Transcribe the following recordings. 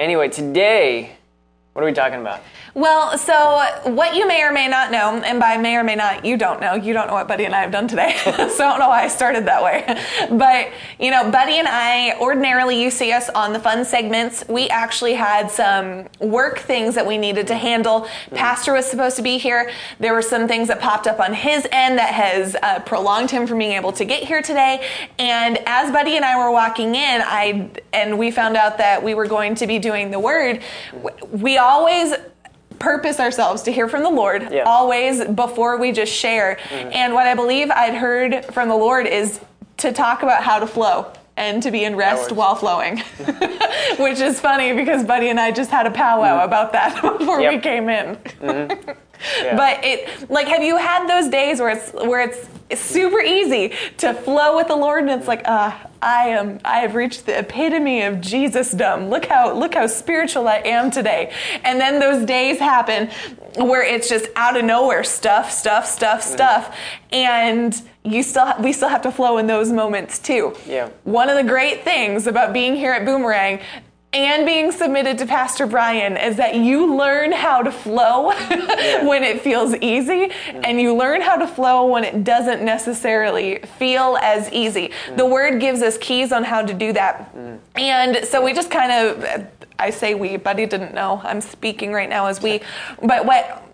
Anyway, today, what are we talking about? Well, so what you may or may not know, and by may or may not, you don't know. You don't know what Buddy and I have done today. so I don't know why I started that way. But, you know, Buddy and I, ordinarily you see us on the fun segments. We actually had some work things that we needed to handle. Pastor was supposed to be here. There were some things that popped up on his end that has uh, prolonged him from being able to get here today. And as Buddy and I were walking in, I and we found out that we were going to be doing the word. We always purpose ourselves to hear from the Lord Yeah. always before we just share. Mm-hmm. And what I believe I'd heard from the Lord is to talk about how to flow and to be in rest while flowing. Which is funny because Buddy and I just had a powwow mm. about that before we came in. Mm-hmm. Yeah. But it like have you had those days where it's where it's, it's super easy to flow with the Lord and it's like uh I am I have reached the epitome of Jesusdom. Look how look how spiritual I am today. And then those days happen where it's just out of nowhere stuff stuff stuff Mm. stuff and you still we still have to flow in those moments too. Yeah. One of the great things about being here at Boomerang and being submitted to Pastor Brian is that you learn how to flow when it feels easy and you learn how to flow when it doesn't necessarily feel as easy. Mm. The word gives us keys on how to do that. Mm. And so we just kind of I say we, Buddy didn't know. I'm speaking right now as we. But what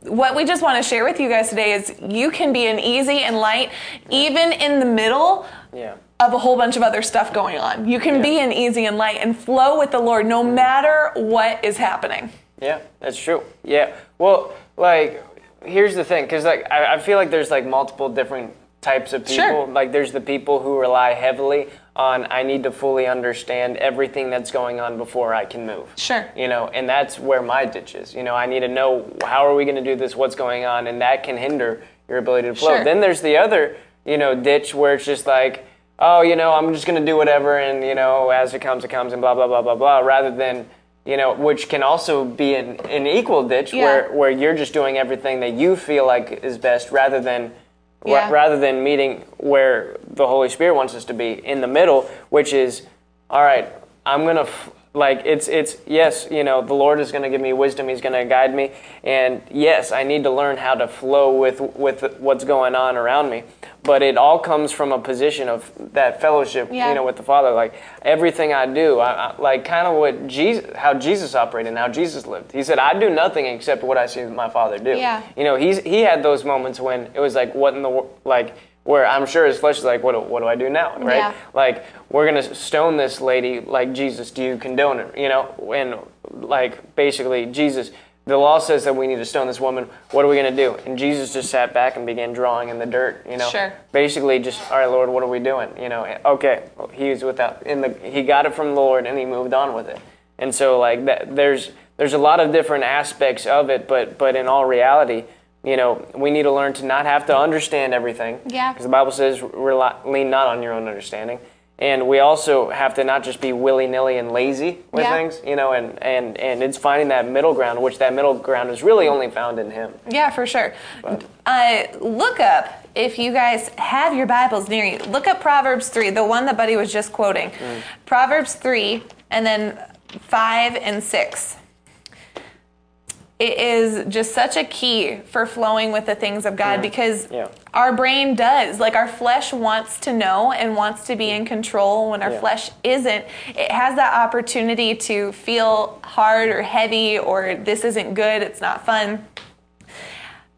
what we just want to share with you guys today is you can be an easy and light even in the middle Yeah. Of a whole bunch of other stuff going on. You can be an easy and light and flow with the Lord no matter what is happening. Yeah, that's true. Yeah. Well, like, here's the thing, because like I, I feel like there's like multiple different types of people. Sure. Like, there's the people who rely heavily on I need to fully understand everything that's going on before I can move. Sure. You know, and that's where my ditch is. You know, I need to know how are we going to do this, what's going on, and that can hinder your ability to flow. Sure. Then there's the other, you know, ditch where it's just like, oh, you know, I'm just going to do whatever, and you know, as it comes, it comes, and blah blah blah blah blah, rather than you know, which can also be an, an equal ditch Yeah. where where you're just doing everything that you feel like is best, rather than ra- Yeah. rather than meeting where the Holy Spirit wants us to be in the middle, which is, all right, I'm gonna f- like it's it's yes, you know, the Lord is gonna give me wisdom, He's gonna guide me, and yes, I need to learn how to flow with with what's going on around me. But it all comes from a position of that fellowship, Yeah. you know, with the Father. Like everything I do, I, I, like kind of what Jesus, how Jesus operated, and how Jesus lived. He said, "I do nothing except what I see my Father do." Yeah. You know, he's he had those moments when it was like, what in the like where I'm sure his flesh is like, what do, what do I do now, right? Yeah. Like we're gonna stone this lady, like Jesus, do you condone it? You know, and like basically Jesus. The law says that we need to stone this woman. What are we going to do? And Jesus just sat back and began drawing in the dirt. You know, Sure. basically just, all right, Lord, what are we doing? You know, okay, well, he was without in the he got it from the Lord and he moved on with it. And so like that, there's there's a lot of different aspects of it, but but in all reality, you know, we need to learn to not have to understand everything. Yeah. Because the Bible says, lean not on your own understanding. And we also have to not just be willy nilly and lazy with Yeah. things, you know, and, and, and it's finding that middle ground, which that middle ground is really only found in Him. Yeah, for sure. Uh, look up, if you guys have your Bibles near you, look up Proverbs 3, the one that Buddy was just quoting. Proverbs 3, and then 5 and 6. It is just such a key for flowing with the things of God mm-hmm. because Yeah. our brain does. Like our flesh wants to know and wants to be in control when our Yeah. flesh isn't. It has that opportunity to feel hard or heavy or this isn't good, it's not fun.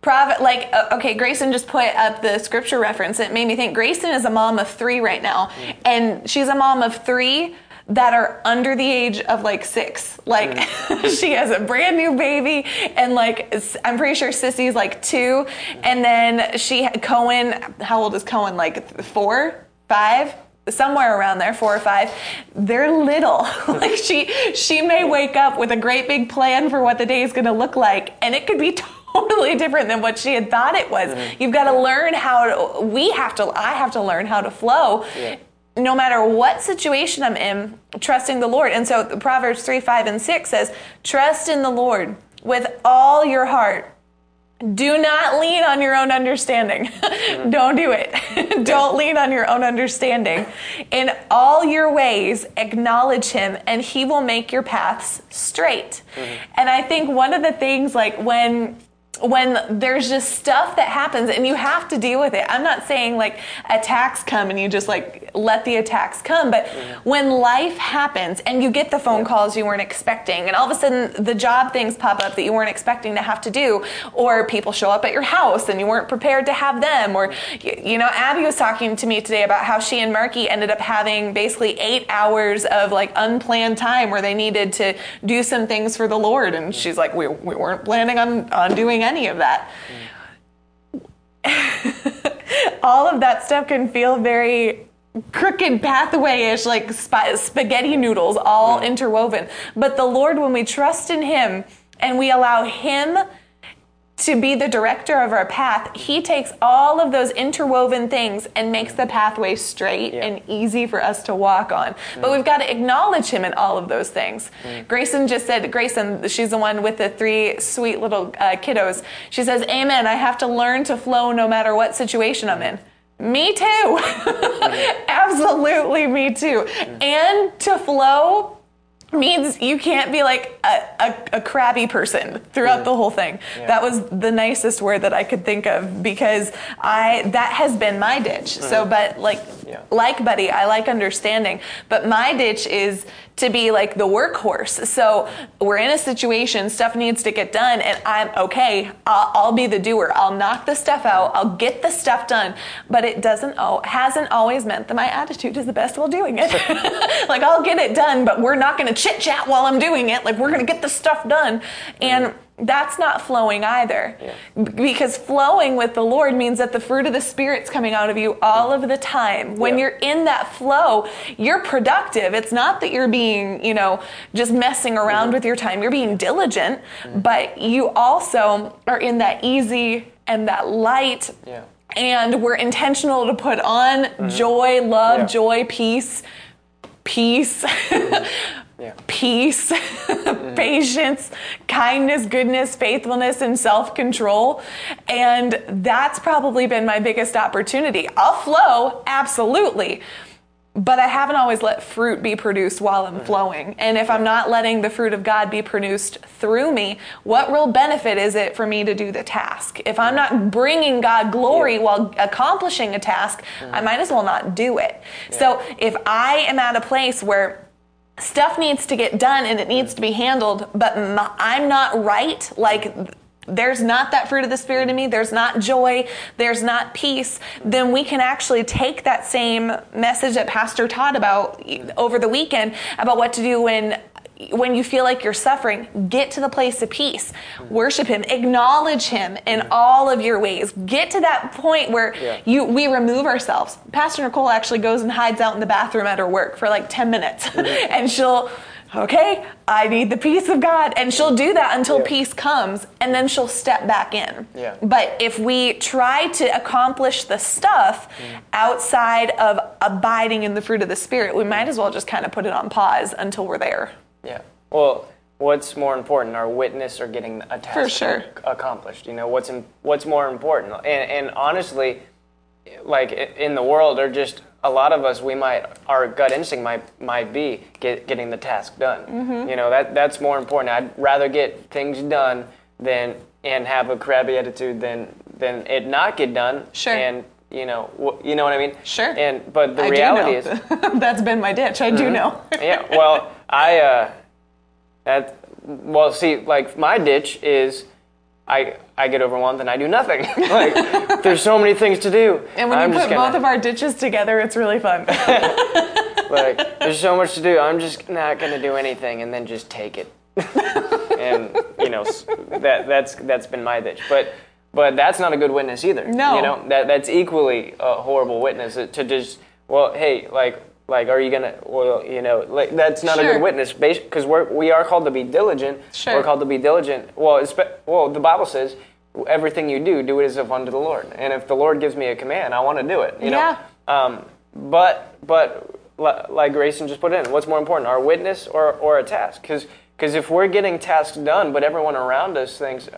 Prov- like okay grayson just put up the scripture reference it made me think grayson is a mom of three right now mm. and she's a mom of three that are under the age of like six. Like she has a brand new baby and like I'm pretty sure sissy's like two. And then she had cohen how old is cohen? Like four? Five? Somewhere around there four or five. They're little. Like she she may wake up with a great big plan for what the day is going to look like and it could be totally different than what she had thought it was. You've got to learn how to we have to i have to learn how to flow. Yeah. No matter what situation i'm in trusting the lord and so proverbs 3 5 and 6 says trust in the lord with all your heart do not lean on your own understanding. Mm-hmm. Don't do it. Don't lean on your own understanding. In all your ways, acknowledge him, and he will make your paths straight. Mm-hmm. And I think one of the things, like when when there's just stuff that happens and you have to deal with it. I'm not saying like attacks come and you just like let the attacks come, but mm-hmm. when life happens and you get the phone calls you weren't expecting and all of a sudden the job things pop up that you weren't expecting to have to do or people show up at your house and you weren't prepared to have them or you know Abby was talking to me today about how she and Marky ended up having basically 8 hours of like unplanned time where they needed to do some things for the Lord and she's like we, we weren't planning on on doing any of that. Mm. All of that stuff can feel very crooked pathway-ish like sp- spaghetti noodles all mm. interwoven but the lord when we trust in him and we allow him to be the director of our path, he takes all of those interwoven things and makes the pathway straight yeah. and easy for us to walk on. Mm. But we've got to acknowledge him in all of those things. Mm. Grayson just said, Grayson, she's the one with the three sweet little uh, kiddos. She says, Amen. I have to learn to flow no matter what situation I'm in. Me too. Mm. Absolutely, me too. Mm. And to flow means you can't be like a, a, a crabby person throughout mm. the whole thing. Yeah. That was the nicest word that I could think of because I that has been my ditch. Mm. So, but like yeah. like Buddy, I like understanding. But my ditch is to be like the workhorse. So we're in a situation, stuff needs to get done, and I'm okay. I'll, I'll be the doer. I'll knock the stuff out. I'll get the stuff done. But it doesn't oh hasn't always meant that my attitude is the best while doing it. like I'll get it done, but we're not going to chit chat while I'm doing it. Like we're going to get the stuff done, and. Mm-hmm that's not flowing either. Yeah. Because flowing with the Lord means that the fruit of the Spirit's coming out of you all of the time. When yeah. you're in that flow, you're productive. It's not that you're being, you know, just messing around mm-hmm. with your time. You're being diligent, mm-hmm. but you also are in that easy and that light. Yeah. And we're intentional to put on mm-hmm. joy, love, joy, peace, peace. Yeah. peace, mm-hmm. patience, kindness, goodness, faithfulness, and self control. And that's probably been my biggest opportunity. I'll flow, absolutely. But I haven't always let fruit be produced while I'm flowing. And if I'm not letting the fruit of God be produced through me, what real benefit is it for me to do the task? If I'm not bringing God glory yeah. while accomplishing a task, mm-hmm. I might as well not do it. Yeah. So if I am at a place where stuff needs to get done and it needs to be handled, but I'm not right. Like, there's not that fruit of the Spirit in me, there's not joy, there's not peace, then we can actually take that same message that Pastor taught about over the weekend about what to do when when you feel like you're suffering, get to the place of peace. Worship him, acknowledge him in all of your ways. Get to that point where yeah. you we remove ourselves. Pastor Nicole actually goes and hides out in the bathroom at her work for like 10 minutes. Mm-hmm. and she'll okay, I need the peace of God. And she'll do that until yeah. peace comes and then she'll step back in. Yeah. But if we try to accomplish the stuff mm. outside of abiding in the fruit of the Spirit, we might as well just kind of put it on pause until we're there. Yeah. Well, what's more important, our witness or getting a task For sure. accomplished? You know, what's in, what's more important? And, and honestly, like in the world, or just a lot of us, we might our gut instinct might might be get, getting the task done. Mm-hmm. You know, that that's more important. I'd rather get things done than and have a crabby attitude than than it not get done. Sure. And you know, you know what I mean? Sure. And but the I reality is that's been my ditch. I mm-hmm. do know. yeah. Well, I uh, that well, see, like my ditch is. I, I get overwhelmed and I do nothing. like there's so many things to do. And when I'm you put gonna, both of our ditches together, it's really fun. like there's so much to do. I'm just not gonna do anything and then just take it. and you know that that's that's been my ditch. But but that's not a good witness either. No. You know, that that's equally a horrible witness to just well, hey, like like are you gonna well you know like that's not sure. a good witness because we're we are called to be diligent sure. we're called to be diligent well well the bible says everything you do do it as if unto the lord and if the lord gives me a command i want to do it you yeah. know um, but but like grayson just put in what's more important our witness or or a task because because if we're getting tasks done but everyone around us thinks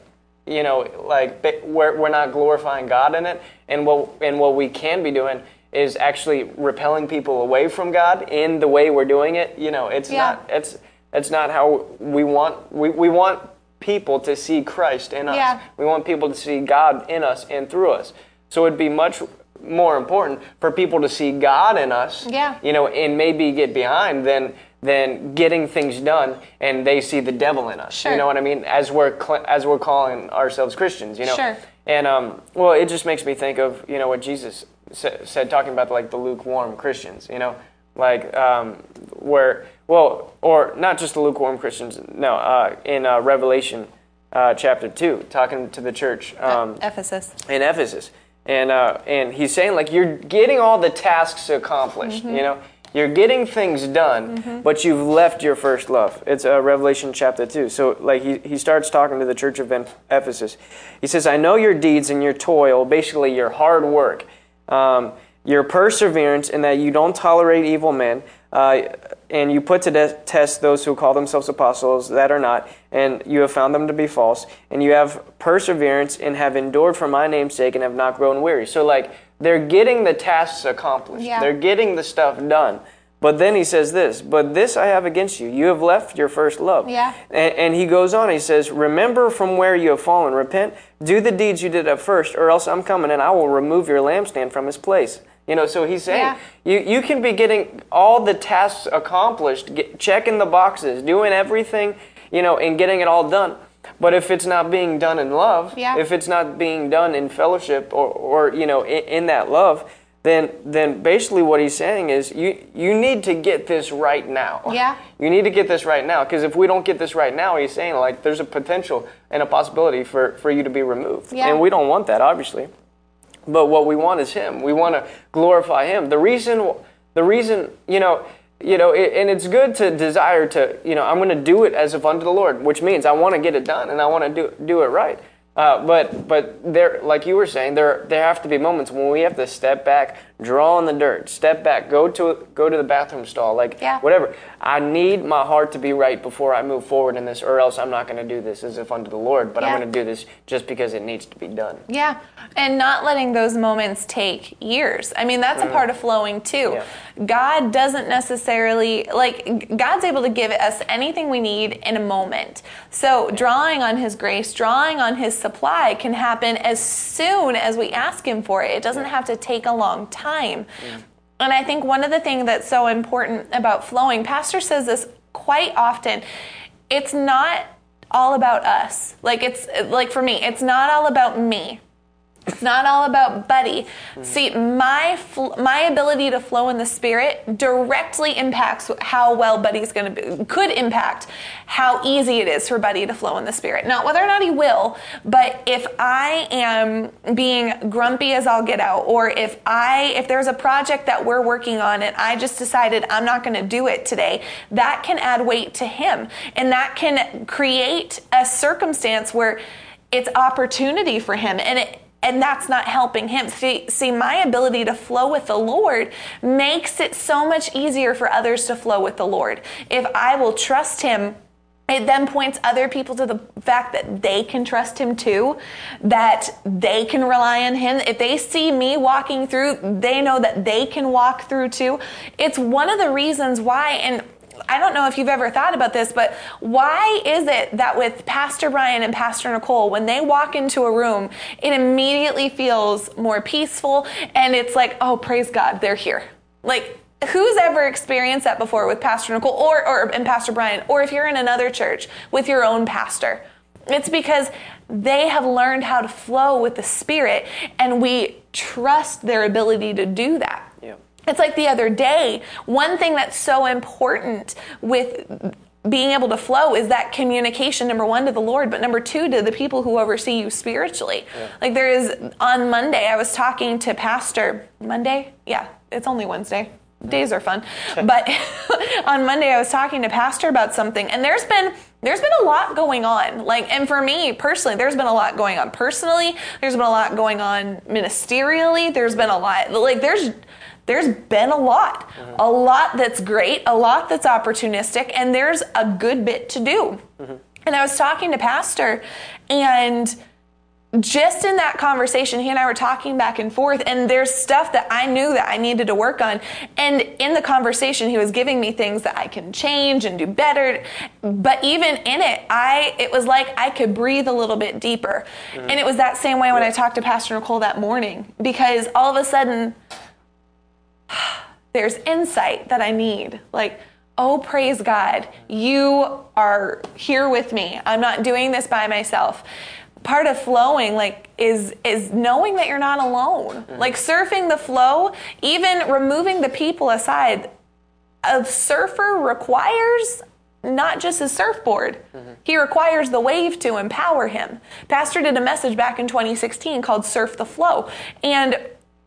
you know, like we're, we're not glorifying God in it. And what, and what we can be doing is actually repelling people away from God in the way we're doing it. You know, it's Yeah. not, it's, it's not how we want, we, we want people to see Christ in us. Yeah. We want people to see God in us and through us. So it'd be much more important for people to see God in us, Yeah. you know, and maybe get behind than than getting things done and they see the devil in us. Sure. You know what I mean? As we're cl- as we're calling ourselves Christians, you know. Sure. And um, well, it just makes me think of you know what Jesus sa- said, talking about like the lukewarm Christians. You know, like um, where well, or not just the lukewarm Christians. No, uh, in uh, Revelation uh, chapter two, talking to the church. Um, Ephesus. in Ephesus, and uh, and he's saying like you're getting all the tasks accomplished. You know, you're getting things done, but you've left your first love. It's uh, Revelation chapter two. So like he he starts talking to the church of Ephesus. He says, "I know your deeds and your toil, basically your hard work." Um, your perseverance in that you don't tolerate evil men, uh, and you put to de- test those who call themselves apostles that are not, and you have found them to be false, and you have perseverance and have endured for my name's sake and have not grown weary. So, like, they're getting the tasks accomplished, Yeah. they're getting the stuff done. But then he says this, but this I have against you. You have left your first love. Yeah. And, and he goes on, he says, Remember from where you have fallen, repent, do the deeds you did at first, or else I'm coming and I will remove your lampstand from his place. You know, so he's saying Yeah. you, you can be getting all the tasks accomplished, get, checking the boxes, doing everything, you know, and getting it all done. But if it's not being done in love, Yeah. if it's not being done in fellowship or, or you know, in, in that love, then then basically what he's saying is you you need to get this right now. Yeah. You need to get this right now because if we don't get this right now, he's saying like there's a potential and a possibility for for you to be removed. Yeah. And we don't want that obviously. But what we want is him. We want to glorify him. The reason the reason, you know, you know, it, and it's good to desire to, you know, I'm going to do it as if unto the Lord, which means I want to get it done and I want to do do it right. Uh, but but there, like you were saying, there there have to be moments when we have to step back, draw in the dirt, step back, go to go to the bathroom stall, like Yeah. whatever. I need my heart to be right before I move forward in this, or else I'm not going to do this as if unto the Lord. But Yeah. I'm going to do this just because it needs to be done. Yeah, and not letting those moments take years. I mean, that's a part of flowing too. Yeah. God doesn't necessarily, like, God's able to give us anything we need in a moment. So, drawing on His grace, drawing on His supply can happen as soon as we ask Him for it. It doesn't have to take a long time. And I think one of the things that's so important about flowing, Pastor says this quite often, it's not all about us. Like it's like for me, it's not all about me. It's not all about Buddy. See, my fl- my ability to flow in the Spirit directly impacts how well Buddy's going to be. Could impact how easy it is for Buddy to flow in the Spirit. Not whether or not he will, but if I am being grumpy as I'll get out, or if I if there's a project that we're working on and I just decided I'm not going to do it today, that can add weight to him, and that can create a circumstance where it's opportunity for him, and it and that's not helping him. See, see, my ability to flow with the Lord makes it so much easier for others to flow with the Lord. If I will trust Him, it then points other people to the fact that they can trust Him too, that they can rely on Him. If they see me walking through, they know that they can walk through too. It's one of the reasons why, and I don't know if you've ever thought about this, but why is it that with Pastor Brian and Pastor Nicole, when they walk into a room, it immediately feels more peaceful and it's like, oh, praise God, they're here. Like, who's ever experienced that before with Pastor Nicole or, or and Pastor Brian, or if you're in another church with your own pastor? It's because they have learned how to flow with the Spirit and we trust their ability to do that. Yeah. It's like the other day, one thing that's so important with being able to flow is that communication number one to the Lord, but number two to the people who oversee you spiritually. Like there is on Monday, I was talking to Pastor Monday? Yeah, it's only Wednesday. Days are fun. but on Monday I was talking to Pastor about something and there's been there's been a lot going on. Like and for me personally, there's been a lot going on personally, there's been a lot going on ministerially, there's been a lot like there's there's been a lot. A lot that's great, a lot that's opportunistic, and there's a good bit to do. Mm-hmm. And I was talking to Pastor, and just in that conversation, he and I were talking back and forth, and there's stuff that I knew that I needed to work on. And in the conversation, he was giving me things that I can change and do better. But even in it, I it was like I could breathe a little bit deeper. Mm-hmm. And it was that same way when I talked to Pastor Nicole that morning, because all of a sudden there's insight that I need. Like, oh, praise God, you are here with me. I'm not doing this by myself part of flowing like is is knowing that you're not alone mm-hmm. like surfing the flow even removing the people aside a surfer requires not just his surfboard mm-hmm. he requires the wave to empower him pastor did a message back in 2016 called surf the flow and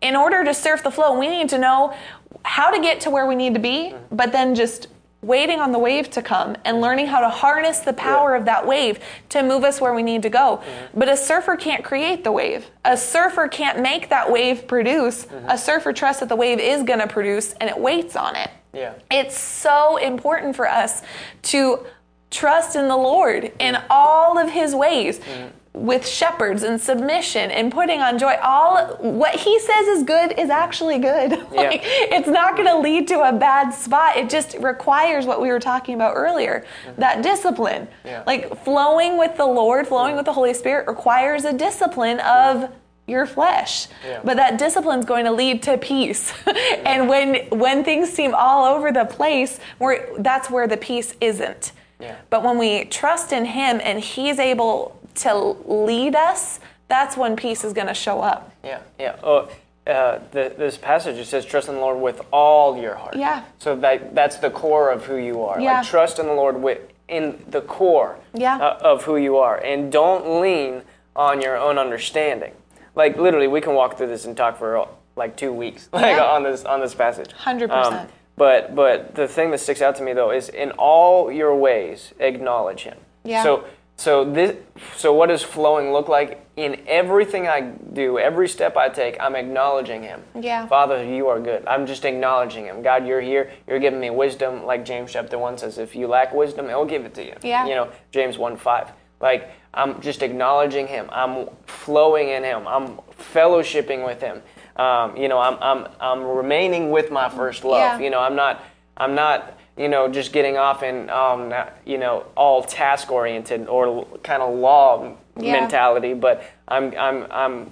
in order to surf the flow we need to know how to get to where we need to be mm-hmm. but then just waiting on the wave to come and learning how to harness the power yeah. of that wave to move us where we need to go. Mm-hmm. But a surfer can't create the wave. A surfer can't make that wave produce. Mm-hmm. A surfer trusts that the wave is going to produce and it waits on it. Yeah. It's so important for us to trust in the Lord in mm-hmm. all of his ways. Mm-hmm with shepherds and submission and putting on joy all what he says is good is actually good yeah. it's not going to lead to a bad spot it just requires what we were talking about earlier mm-hmm. that discipline yeah. like flowing with the lord flowing mm-hmm. with the holy spirit requires a discipline of your flesh yeah. but that discipline is going to lead to peace and when when things seem all over the place where that's where the peace isn't yeah. But when we trust in Him and He's able to lead us, that's when peace is going to show up. Yeah, yeah. Oh, uh, the, this passage it says, "Trust in the Lord with all your heart." Yeah. So that that's the core of who you are. Yeah. Like trust in the Lord with in the core yeah. uh, of who you are, and don't lean on your own understanding. Like literally, we can walk through this and talk for like two weeks, like yeah. on this on this passage. Hundred um, percent. But but the thing that sticks out to me though is in all your ways acknowledge Him. Yeah. So so this, so what does flowing look like? In everything I do, every step I take, I'm acknowledging Him. Yeah. Father, you are good. I'm just acknowledging Him. God, you're here. You're giving me wisdom. Like James chapter one says, if you lack wisdom, He'll give it to you. Yeah. You know, James one five. Like I'm just acknowledging Him. I'm flowing in Him. I'm fellowshipping with Him. Um, you know, I'm I'm I'm remaining with my first love. Yeah. You know, I'm not I'm not you know, just getting off in, um, you know, all task oriented or kind of law yeah. mentality, but I'm, I'm, I'm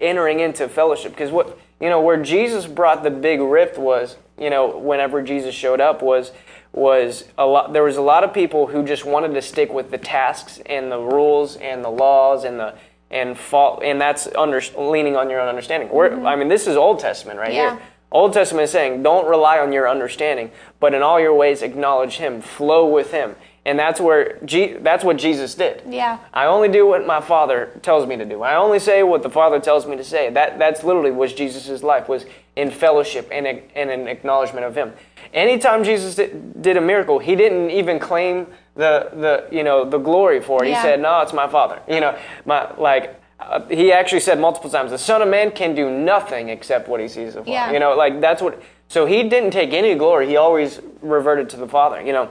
entering into fellowship because what, you know, where Jesus brought the big rift was, you know, whenever Jesus showed up was, was a lot, there was a lot of people who just wanted to stick with the tasks and the rules and the laws and the, and fall, and that's under, leaning on your own understanding. Mm-hmm. I mean, this is Old Testament right yeah. here Old Testament is saying, don't rely on your understanding, but in all your ways acknowledge Him, flow with Him. And that's where that's what Jesus did. Yeah. I only do what my Father tells me to do. I only say what the Father tells me to say. That that's literally was Jesus' life was in fellowship and, and an acknowledgement of Him. Anytime Jesus did a miracle, He didn't even claim the the you know the glory for it. Yeah. He said, "No, it's my Father." You know, my like uh, he actually said multiple times, the Son of Man can do nothing except what he sees the Father. Yeah. You know, like that's what. So he didn't take any glory. He always reverted to the Father. You know,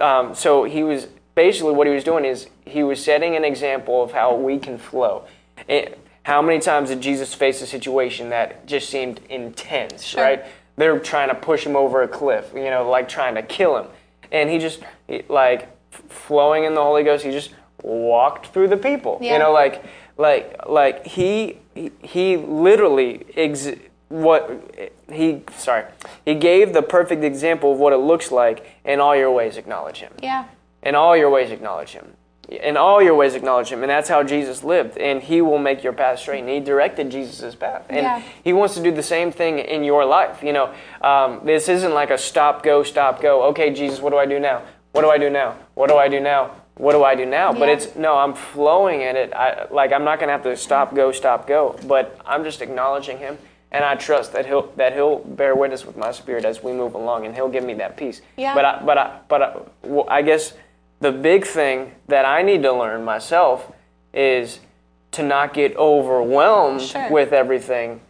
um, so he was basically what he was doing is he was setting an example of how we can flow. It, how many times did Jesus face a situation that just seemed intense, sure. right? They're trying to push him over a cliff, you know, like trying to kill him. And he just, like, flowing in the Holy Ghost, he just walked through the people. Yeah. You know, like, like like he he literally ex- what he sorry he gave the perfect example of what it looks like in all your ways acknowledge him. Yeah. In all your ways acknowledge him. In all your ways acknowledge him and that's how jesus lived. And he will make your path straight and he directed jesus' path. And yeah. he wants to do the same thing in your life you know. Um, this isn't like a stop go stop go. Okay jesus what do i do now? What do i do now? What do i do now what do I do now? Yeah. But it's no, I'm flowing in it. I like I'm not gonna have to stop, go, stop, go. But I'm just acknowledging Him, and I trust that He'll that He'll bear witness with my spirit as we move along, and He'll give me that peace. Yeah. But I, but I, but I, well, I guess the big thing that I need to learn myself is to not get overwhelmed sure. with everything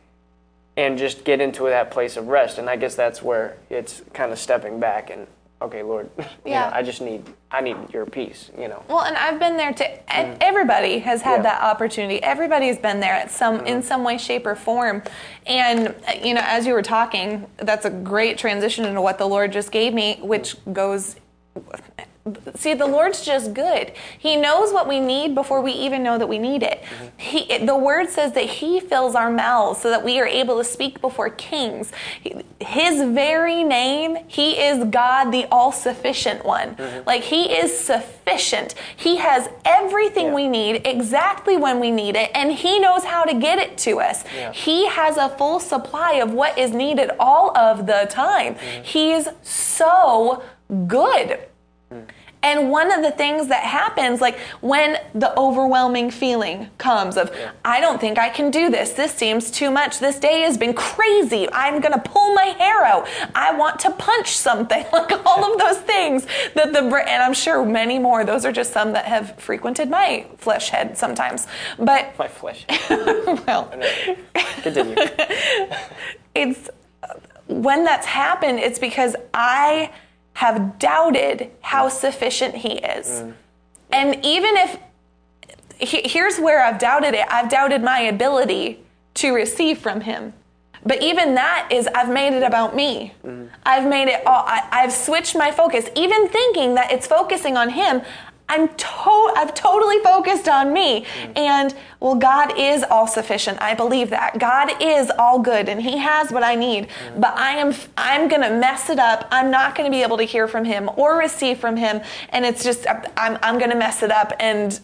and just get into that place of rest. And I guess that's where it's kind of stepping back and okay, Lord, you Yeah. know, I just need I need your peace. You know. Well, and I've been there too. And mm. Everybody has had Yeah. that opportunity. Everybody's been there at some in mm-hmm. some way, shape, or form. And you know, as you were talking, that's a great transition into what the Lord just gave me, which mm. goes. See, the Lord's just good. He knows what we need before we even know that we need it. Mm-hmm. He, the Word says that He fills our mouths so that we are able to speak before kings. His very name, He is God, the all sufficient one. Mm-hmm. Like, He is sufficient. He has everything Yeah. we need exactly when we need it, and He knows how to get it to us. Yeah. He has a full supply of what is needed all of the time. Mm-hmm. He's so good. Mm. And one of the things that happens, like when the overwhelming feeling comes of, I don't think I can do this. This seems too much. This day has been crazy. I'm going to pull my hair out. I want to punch something. Like all of those things that the, and I'm sure many more. Those are just some that have frequented my flesh head sometimes. But, My flesh. well, Continue. it's when that's happened it's because i have doubted how sufficient he is. Mm. And even if he- here's where i've doubted it. I've doubted my ability to receive from him. But even that is i've made it about me. Mm. I've made it all I, i've switched my focus. Even thinking that it's focusing on him i'm to- i've totally focused on me. And well god is all sufficient. I believe that. God is all good and he has what i need. But i am i'm gonna mess it up. I'm not gonna be able to hear from him or receive from him. And it's just i'm, I'm gonna mess it up. And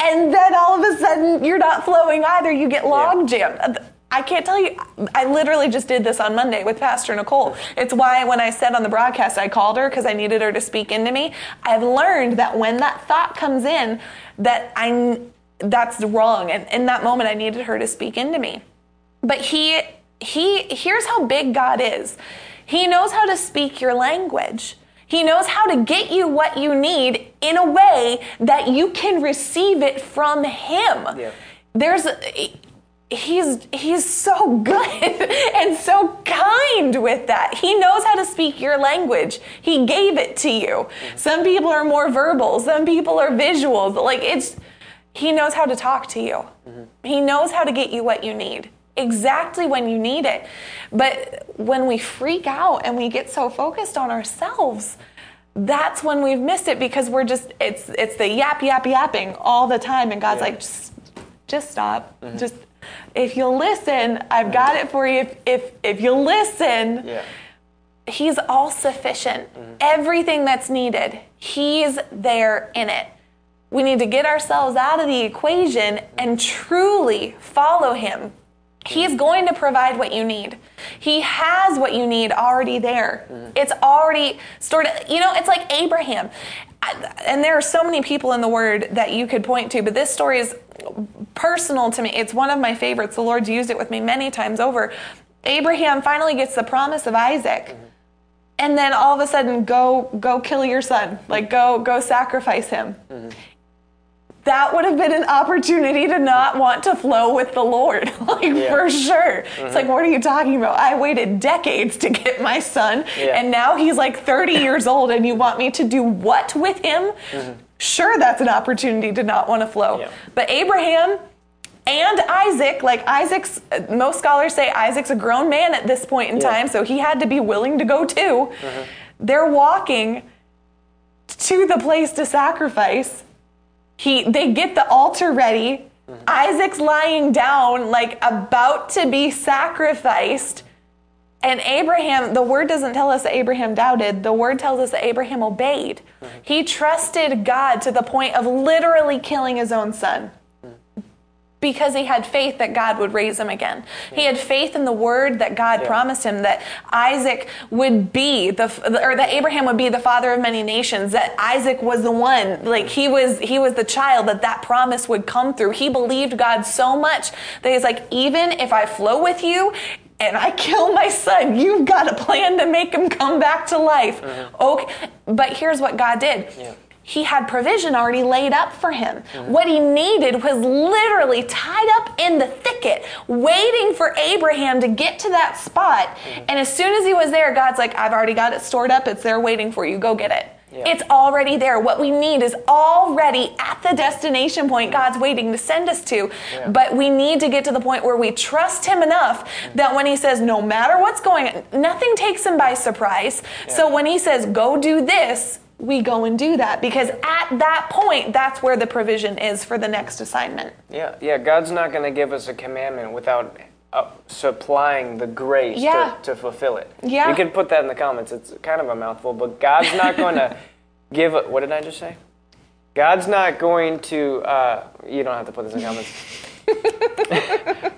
and then all of a sudden you're not flowing either. You get log jammed. I can't tell you. I literally just did this on Monday with Pastor Nicole. It's why when I said on the broadcast I called her because I needed her to speak into me. I've learned that when that thought comes in, that I that's wrong, and in that moment I needed her to speak into me. But he he here's how big God is. He knows how to speak your language. He knows how to get you what you need in a way that you can receive it from him. Yeah. There's he's he's so good and so kind with that. He knows how to speak your language. He gave it to you. Some people are more verbal, some people are visuals. Like it's he knows how to talk to you. He knows how to get you what you need exactly when you need it. But when we freak out and we get so focused on ourselves, that's when we've missed it because we're just it's it's the yap yap yapping all the time and God's Yeah. like just just stop. Mm-hmm. Just if you'll listen, I've got it for you. If if if you'll listen, Yeah. He's all sufficient. Mm-hmm. Everything that's needed, He's there in it. We need to get ourselves out of the equation and truly follow Him. He's mm-hmm. going to provide what you need. He has what you need already there. Mm-hmm. It's already stored. You know, it's like Abraham. And there are so many people in the Word that you could point to, but this story is personal to me. It's one of my favorites. The Lord's used it with me many times over. Abraham finally gets the promise of Isaac and then all of a sudden go go kill your son like go go sacrifice him mm-hmm. That would have been an opportunity to not want to flow with the lord like Yeah. for sure it's like mm-hmm. what are you talking about i waited decades to get my son Yeah. and now he's like 30 years old and you want me to do what with him mm-hmm. sure that's an opportunity to not want to flow Yeah. but abraham and Isaac, like Isaac's, uh, most scholars say Isaac's a grown man at this point in Yeah. time, so he had to be willing to go too. Mm-hmm. They're walking to the place to sacrifice. He, they get the altar ready. Mm-hmm. Isaac's lying down, like about to be sacrificed. And Abraham, the word doesn't tell us that Abraham doubted. The word tells us that Abraham obeyed. Mm-hmm. He trusted God to the point of literally killing his own son because he had faith that God would raise him again. He had faith in the word that God Yeah. promised him that Isaac would be the or that Abraham would be the father of many nations, that Isaac was the one, like he was he was the child that that promise would come through. He believed God so much that he's like even if I flow with you and I kill my son, you've got a plan to make him come back to life. Uh-huh. Okay, but here's what God did. Yeah. He had provision already laid up for him. What he needed was literally tied up in the thicket, waiting for Abraham to get to that spot. Mm-hmm. And as soon as he was there, God's like, I've already got it stored up. It's there waiting for you. Go get it. Yeah. It's already there. What we need is already at the destination point God's waiting to send us to. Yeah. But we need to get to the point where we trust Him enough mm-hmm. that when He says, no matter what's going on, nothing takes Him by surprise. So when He says, go do this, we go and do that because at that point, that's where the provision is for the next assignment. Yeah, yeah. God's not going to give us a commandment without uh, supplying the grace Yeah. to, to fulfill it. Yeah. You can put that in the comments. It's kind of a mouthful, but God's not going to give. A, what did I just say? God's not going to. Uh, you don't have to put this in comments.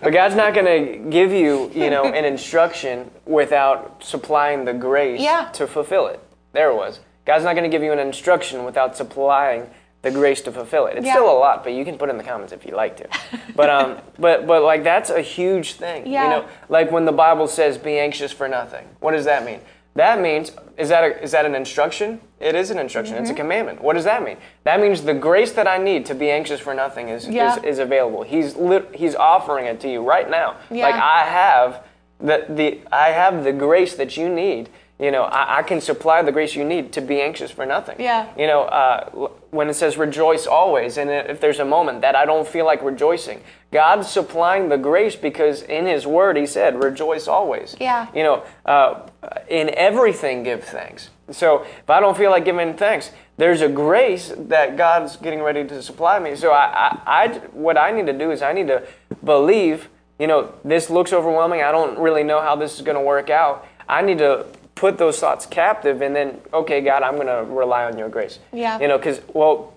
but God's not going to give you, you know, an instruction without supplying the grace Yeah. to fulfill it. There it was. God's not going to give you an instruction without supplying the grace to fulfill it. It's Yeah. still a lot, but you can put in the comments if you like to. But um, but but like that's a huge thing. Yeah. You know, like when the Bible says, "Be anxious for nothing." What does that mean? That means is that a, is that an instruction? It is an instruction. Mm-hmm. It's a commandment. What does that mean? That means the grace that I need to be anxious for nothing is Yeah. is, is available. He's lit, he's offering it to you right now. Yeah. Like I have the the I have the grace that you need. You know, I, I can supply the grace you need to be anxious for nothing. Yeah. You know, uh, when it says rejoice always, and if there's a moment that I don't feel like rejoicing, God's supplying the grace because in His Word He said, rejoice always. Yeah. You know, uh, in everything give thanks. So if I don't feel like giving thanks, there's a grace that God's getting ready to supply me. So I, I, I, what I need to do is I need to believe. You know, this looks overwhelming. I don't really know how this is going to work out. I need to put those thoughts captive, and then, okay, God, I'm going to rely on Your grace. Yeah. You know, because well,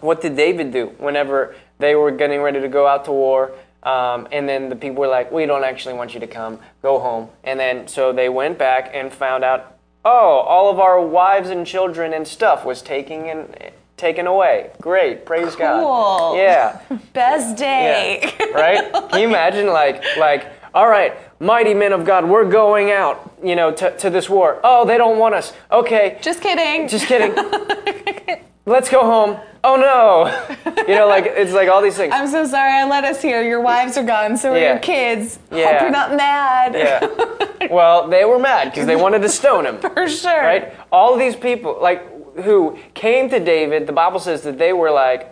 what did David do whenever they were getting ready to go out to war? Um, and then the people were like, "We don't actually want you to come. Go home." And then so they went back and found out, oh, all of our wives and children and stuff was taken and taken away. Great, praise Cool. God. Yeah. Best day. Yeah. right? Can you imagine like like all right, mighty men of God, we're going out, you know, to, to this war. Oh, they don't want us. Okay. Just kidding. Just kidding. Let's go home. Oh no. You know, like it's like all these things. I'm so sorry I let us here. Your wives are gone, so are Yeah. your kids. Hope you're not mad. Yeah. Well, they were mad because they wanted to stone him. For sure. Right? All of these people, like, who came to David, the Bible says that they were like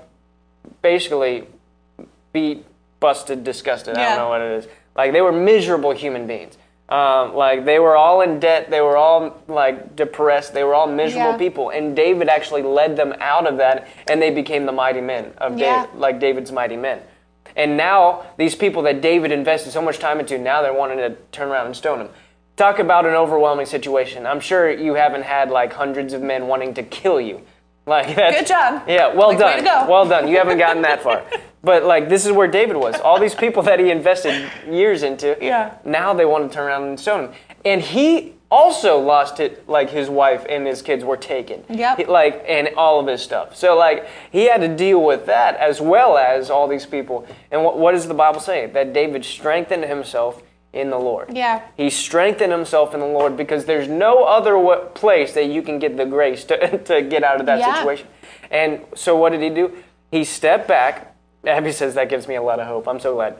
basically beat, busted, disgusted. I don't know what it is. Like they were miserable human beings. Um, like they were all in debt. They were all like depressed. They were all miserable Yeah. people. And David actually led them out of that, and they became the mighty men of Yeah. David, like David's mighty men. And now these people that David invested so much time into, now they're wanting to turn around and stone him. Talk about an overwhelming situation. I'm sure you haven't had like hundreds of men wanting to kill you. Like that's, Good job. Yeah, well Like, way done. to go. Well done. You haven't gotten that far. But like this is where David was. All these people that he invested years into. Yeah. Now they want to turn around and stone him. And he also lost it like his wife and his kids were taken. Yep. He- like and all of his stuff. So like he had to deal with that as well as all these people. And what, what does the Bible say? That David strengthened himself in the Lord. Yeah. He strengthened himself in the Lord because there's no other w- place that you can get the grace to, to get out of that Yeah. situation. And so what did he do? He stepped back. Abby says that gives me a lot of hope. I'm so glad.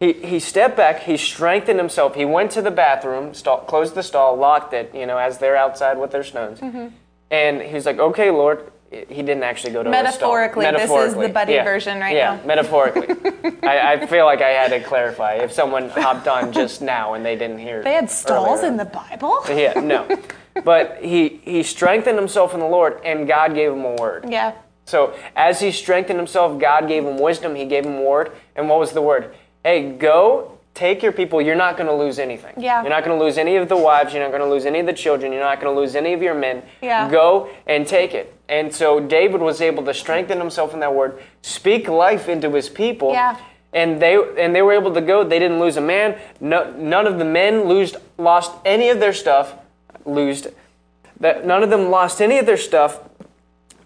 He, he stepped back, he strengthened himself. He went to the bathroom, stall, closed the stall, locked it, you know, as they're outside with their stones. Mm-hmm. And he was like, okay, Lord. He didn't actually go to a stall. Metaphorically, this is the buddy yeah. version right yeah, now. metaphorically. I, I feel like I had to clarify if someone hopped on just now and they didn't hear. They had stalls earlier. in the Bible? Yeah, no. But he he strengthened himself in the Lord, and God gave him a word. Yeah. So as he strengthened himself, God gave him wisdom. He gave him word. And what was the word? Hey, go take your people. You're not going to lose anything. Yeah. You're not going to lose any of the wives. You're not going to lose any of the children. You're not going to lose any of your men. Yeah. Go and take it. And so David was able to strengthen himself in that word, speak life into his people. Yeah. And they and they were able to go. They didn't lose a man. No, none of the men lose, lost any of their stuff. Losed. That none of them lost any of their stuff.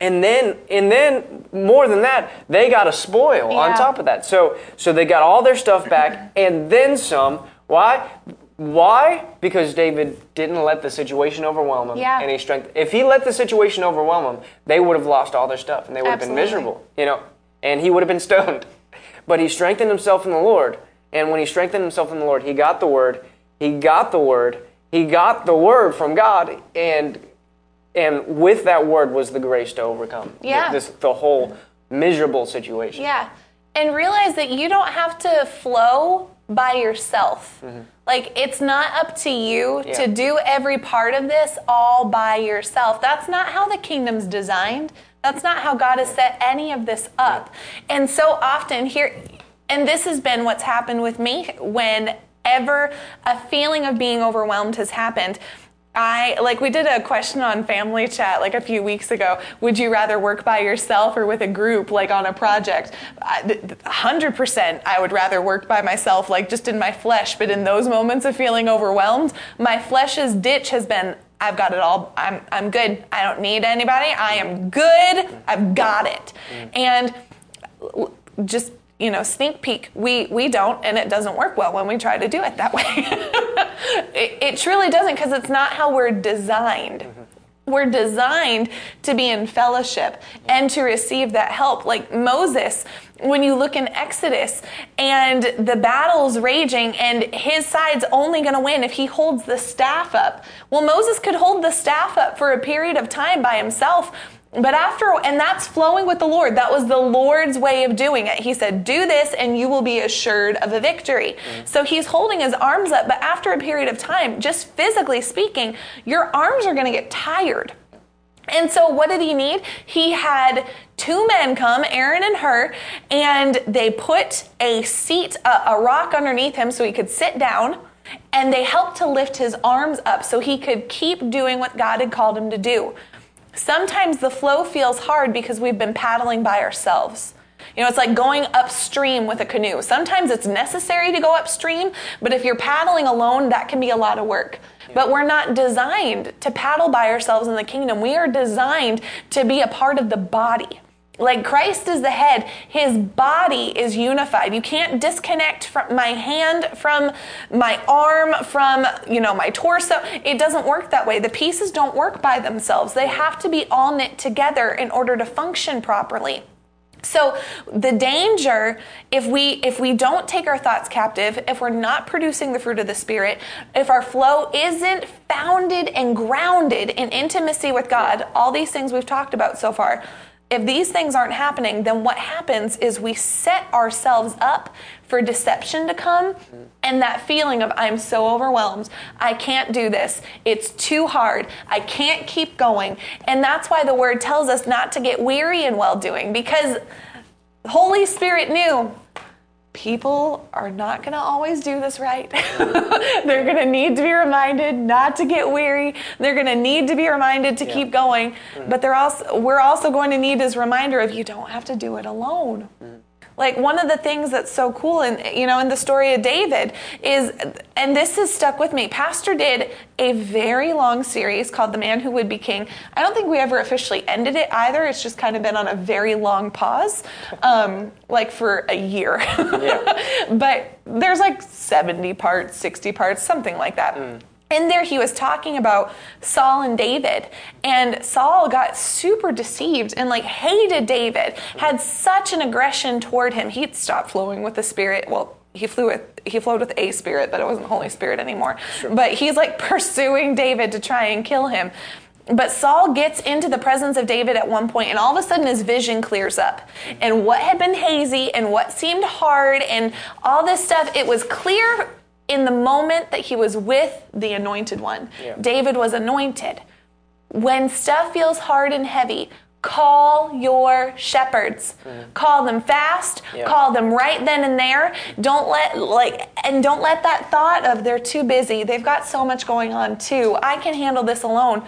And then, and then, more than that, they got a spoil on top of that. So, so they got all their stuff back, and then some. Why? Why? Because David didn't let the situation overwhelm him. Yeah. And he strength. If he let the situation overwhelm him, they would have lost all their stuff and they would have been miserable. You know, and he would have been stoned. But he strengthened himself in the Lord. And when he strengthened himself in the Lord, he got the word. He got the word. He got the word from God. And and with that word was the grace to overcome Yeah. this the whole miserable situation. Yeah. And realize that you don't have to flow by yourself. Mm-hmm. Like, it's not up to you Yeah. to do every part of this all by yourself. That's not how the kingdom's designed. That's not how God has set any of this up. And so often here, and this has been what's happened with me whenever a feeling of being overwhelmed has happened. I like we did a question on family chat like a few weeks ago. Would you rather work by yourself or with a group like on a project? Hundred percent, I would rather work by myself, like just in my flesh. But in those moments of feeling overwhelmed, my flesh's ditch has been. I've got it all. I'm I'm good. I don't need anybody. I am good. I've got it. And just you know sneak peek we we don't and it doesn't work well when we try to do it that way it, it truly doesn't because it's not how we're designed. Mm-hmm. We're designed to be in fellowship and to receive that help. Like moses when you look in exodus and the battle's raging and his side's only going to win if he holds the staff up. Well moses could hold the staff up for a period of time by himself but after, and that's flowing with the Lord. That was the Lord's way of doing it. He said, Do this and you will be assured of a victory. Mm-hmm. So he's holding his arms up, but after a period of time, just physically speaking, your arms are going to get tired. And so, what did he need? He had two men come, Aaron and Hur, and they put a seat, a, a rock underneath him so he could sit down. And they helped to lift his arms up so he could keep doing what God had called him to do. Sometimes the flow feels hard because we've been paddling by ourselves. You know, it's like going upstream with a canoe. Sometimes it's necessary to go upstream, but if you're paddling alone, that can be a lot of work. But we're not designed to paddle by ourselves in the kingdom. We are designed to be a part of the body. Like Christ is the head, his body is unified. You can't disconnect from my hand from my arm from, you know, my torso. It doesn't work that way. The pieces don't work by themselves. They have to be all knit together in order to function properly. So the danger if we if we don't take our thoughts captive, if we're not producing the fruit of the spirit, if our flow isn't founded and grounded in intimacy with God, all these things we've talked about so far, if these things aren't happening, then what happens is we set ourselves up for deception to come and that feeling of I'm so overwhelmed. I can't do this. It's too hard. I can't keep going. And that's why the word tells us not to get weary in well doing because Holy Spirit knew people are not going to always do this right. They're going to need to be reminded not to get weary. They're going to need to be reminded to keep going. Mm. But they're also we're also going to need this reminder of you don't have to do it alone. Mm. Like one of the things that's so cool in you know in the story of David is and this has stuck with me. Pastor did a very long series called The Man Who Would Be King. I don't think we ever officially ended it either. It's just kind of been on a very long pause. Um, like for a year. but there's like 70 parts, 60 parts, something like that. In there, he was talking about Saul and David, and Saul got super deceived and like hated David, had such an aggression toward him. He'd stopped flowing with the Spirit. Well, he flew with he flowed with a spirit, but it wasn't Holy Spirit anymore. But he's like pursuing David to try and kill him. But Saul gets into the presence of David at one point, and all of a sudden his vision clears up. And what had been hazy and what seemed hard and all this stuff, it was clear in the moment that he was with the anointed one. Yeah. David was anointed. When stuff feels hard and heavy, call your shepherds. Mm-hmm. Call them fast, Yeah. call them right then and there. Don't let like and don't let that thought of they're too busy. They've got so much going on too. I can handle this alone.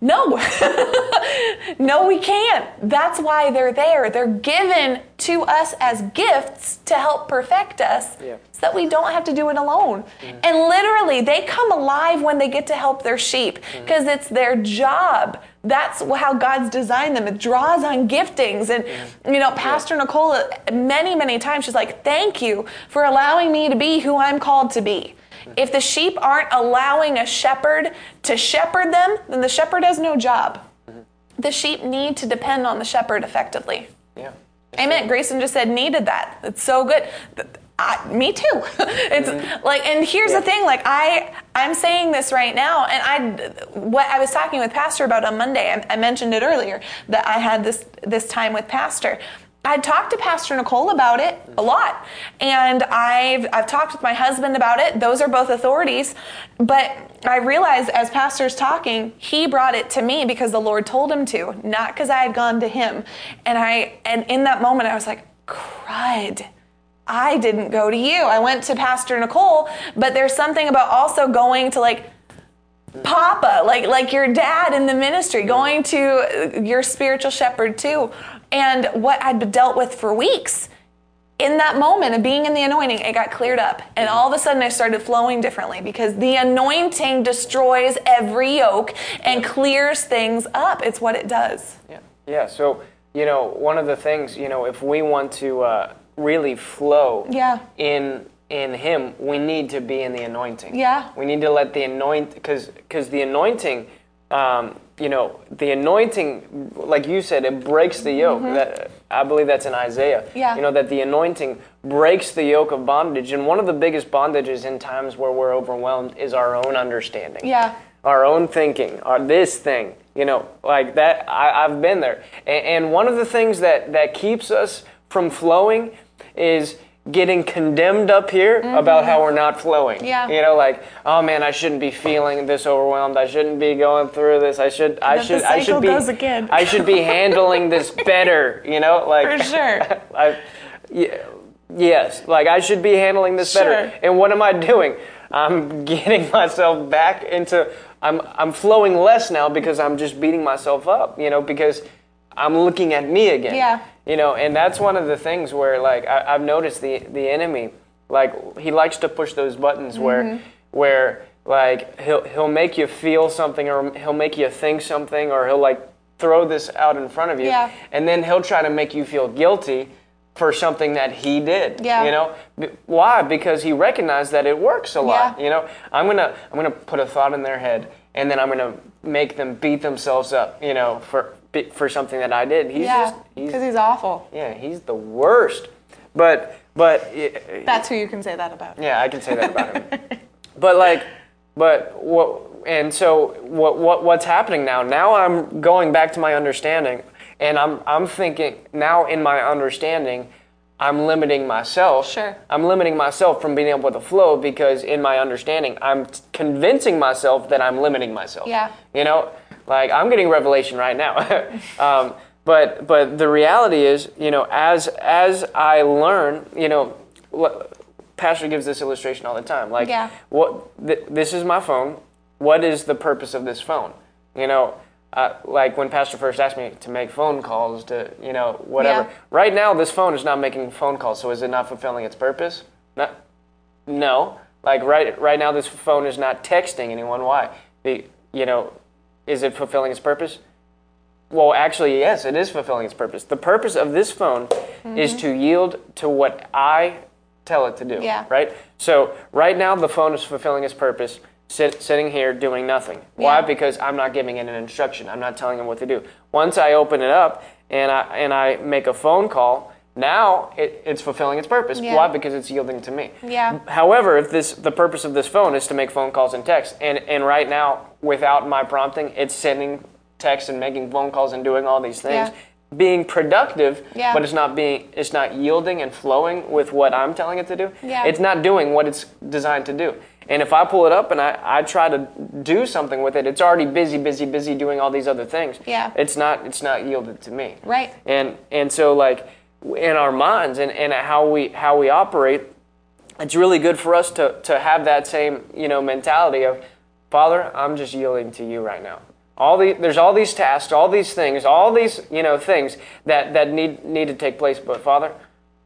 No. no, we can't. That's why they're there. They're given to us as gifts to help perfect us Yeah. so that we don't have to do it alone. Mm-hmm. And literally, they come alive when they get to help their sheep mm-hmm. because it's their job. That's how God's designed them. It draws on giftings. And, mm-hmm. you know, Pastor Nicole, many, many times, she's like, thank you for allowing me to be who I'm called to be. If the sheep aren't allowing a shepherd to shepherd them, then the shepherd has no job. The sheep need to depend on the shepherd effectively. Yeah. Amen. Grayson just said needed that. It's so good. I, me too. it's mm-hmm. like, and here's yeah. the thing. Like I, I'm saying this right now, and I, what I was talking with Pastor about on Monday. I, I mentioned it earlier that I had this this time with Pastor. I talked to Pastor Nicole about it a lot, and I've I've talked with my husband about it. Those are both authorities, but I realized as Pastor's talking, he brought it to me because the Lord told him to, not because I had gone to him. And I and in that moment, I was like, "Crud." I didn't go to you. I went to Pastor Nicole, but there's something about also going to like Papa, like like your dad in the ministry, going to your spiritual shepherd too and what I'd dealt with for weeks. In that moment of being in the anointing, it got cleared up. And all of a sudden, I started flowing differently because the anointing destroys every yoke and clears things up. It's what it does. Yeah. Yeah. So, you know, one of the things, you know, if we want to uh, really flow yeah. in in him we need to be in the anointing yeah we need to let the anoint because because the anointing um, you know, the anointing, like you said, it breaks the yoke. Mm-hmm. That I believe that's in Isaiah. Yeah. You know that the anointing breaks the yoke of bondage, and one of the biggest bondages in times where we're overwhelmed is our own understanding. Yeah. Our own thinking, our this thing. You know, like that. I, have been there, and, and one of the things that that keeps us from flowing is getting condemned up here mm-hmm. about how we're not flowing. Yeah. You know, like, oh man, I shouldn't be feeling this overwhelmed. I shouldn't be going through this. I should I should I should be I should be handling this better, you know? Like For sure. I, yeah, yes, like I should be handling this sure. better. And what am I doing? I'm getting myself back into I'm I'm flowing less now because I'm just beating myself up, you know, because I'm looking at me again. Yeah. You know, and that's one of the things where like I, have noticed the the enemy, like he likes to push those buttons mm-hmm. where where like he'll he'll make you feel something or he'll make you think something or he'll like throw this out in front of you. Yeah. And then he'll try to make you feel guilty for something that he did. Yeah. You know, why? Because he recognized that it works a lot. Yeah. You know, I'm gonna I'm gonna put a thought in their head, and then I'm gonna make them beat themselves up. You know, for for something that I did. He's yeah, just because he's, he's, awful. Yeah, he's the worst. But but uh, that's who you can say that about. Yeah, I can say that about him. but like, but what? And so what? What? What's happening now? Now I'm going back to my understanding, and I'm I'm thinking now in my understanding. I'm limiting myself. Sure. I'm limiting myself from being able to flow because in my understanding, I'm convincing myself that I'm limiting myself. Yeah. You know, like I'm getting revelation right now. um, but but the reality is, you know, as as I learn, you know, Pastor gives this illustration all the time. Like, yeah. what th- this is my phone. What is the purpose of this phone? You know, uh, like when Pastor first asked me to make phone calls, to you know whatever. Yeah. Right now, this phone is not making phone calls, so is it not fulfilling its purpose? Not, no. Like right right now, this phone is not texting anyone. Why? The, you know, is it fulfilling its purpose? Well, actually, yes, it is fulfilling its purpose. The purpose of this phone mm-hmm. is to yield to what I tell it to do. Yeah. Right? So, right now, the phone is fulfilling its purpose, sit, sitting here doing nothing. Why? Yeah. Because I'm not giving it an instruction. I'm not telling it what to do. Once I open it up and I, and I make a phone call, now it, it's fulfilling its purpose. Yeah. Why? Because it's yielding to me. Yeah. However, if this the purpose of this phone is to make phone calls and text, and, and right now, without my prompting, it's sending texts and making phone calls and doing all these things. Yeah. Being productive, yeah. but it's not being it's not yielding and flowing with what I'm telling it to do. Yeah. It's not doing what it's designed to do. And if I pull it up and I, I try to do something with it, it's already busy, busy, busy doing all these other things. Yeah. It's not it's not yielded to me. Right. And and so like in our minds and, and how we how we operate, it's really good for us to, to have that same you know mentality of, Father, I'm just yielding to you right now. All the there's all these tasks, all these things, all these you know things that that need need to take place. But Father,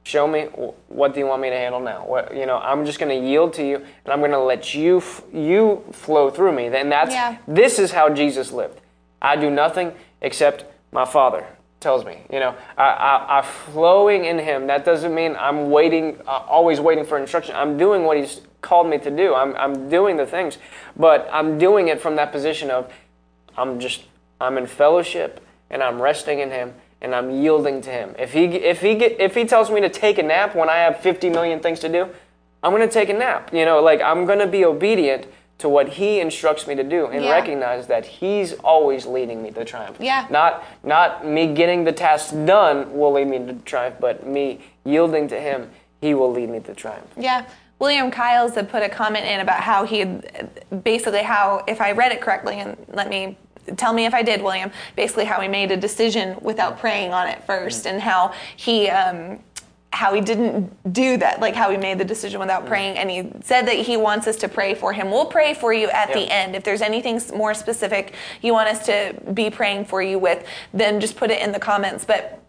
show me what do you want me to handle now. What you know, I'm just going to yield to you, and I'm going to let you you flow through me. And that's yeah. this is how Jesus lived. I do nothing except my Father tells me. You know, I, I, I'm flowing in Him. That doesn't mean I'm waiting, uh, always waiting for instruction. I'm doing what He's called me to do. I'm, I'm doing the things, but I'm doing it from that position of I'm just I'm in fellowship and I'm resting in Him and I'm yielding to Him. If He if He get, if He tells me to take a nap when I have 50 million things to do, I'm going to take a nap. You know, like I'm going to be obedient to what he instructs me to do and Yeah. recognize that he's always leading me to triumph. Yeah. Not not me getting the task done will lead me to triumph, but me yielding to him, he will lead me to triumph. Yeah. William Kyles had put a comment in about how he had basically how if I read it correctly and let me tell me if I did, William. Basically, how he made a decision without praying on it first, and how he. Um, how he didn't do that, like how he made the decision without mm. praying, and he said that he wants us to pray for him. We'll pray for you at the end. If there's anything more specific you want us to be praying for you with, then just put it in the comments. But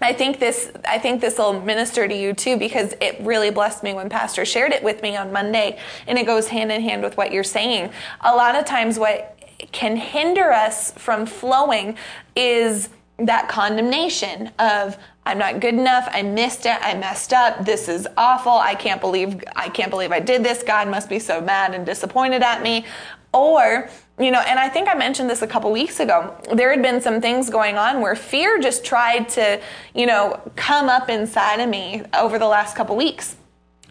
I think this I think this will minister to you too because it really blessed me when pastor shared it with me on Monday and it goes hand in hand with what you're saying. A lot of times what can hinder us from flowing is that condemnation of I'm not good enough, I missed it, I messed up, this is awful, I can't believe I can't believe I did this, God must be so mad and disappointed at me. Or, you know, and I think I mentioned this a couple weeks ago. There had been some things going on where fear just tried to, you know, come up inside of me over the last couple weeks.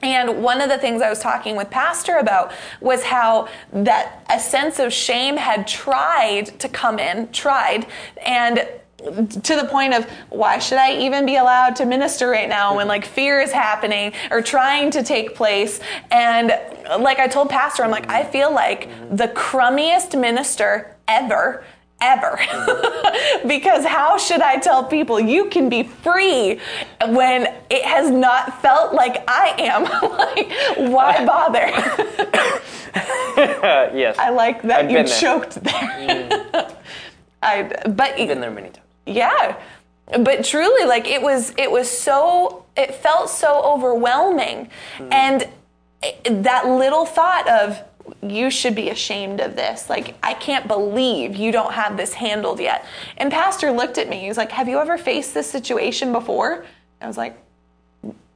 And one of the things I was talking with Pastor about was how that a sense of shame had tried to come in, tried, and to the point of why should I even be allowed to minister right now when like fear is happening or trying to take place? And like I told Pastor, I'm like, I feel like the crummiest minister ever ever. because how should I tell people you can be free when it has not felt like I am? like, why bother? Yes. I like that I've you there. choked there. Mm. I, but been there many times. Yeah. But truly like it was it was so it felt so overwhelming. Hmm. And it- that little thought of you should be ashamed of this. Like i can't believe you don't have this handled yet. And pastor looked at me. He was like have you ever faced this situation before? I was like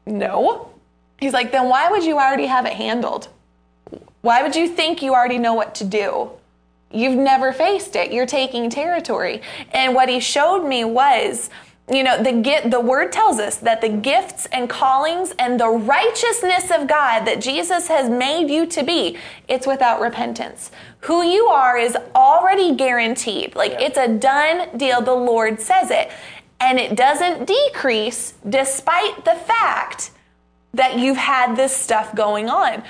no. He's like then why would you already have it handled? Why would you think you already know what to do You've never faced it. You're taking territory. And what he showed me was, you know, the get the word tells us that the gifts and callings and the righteousness of God that Jesus has made you to be, it's without repentance. Who you are is already guaranteed. Like Yeah. it's a done deal. The Lord says it. And it doesn't decrease despite the fact that you've had this stuff going on.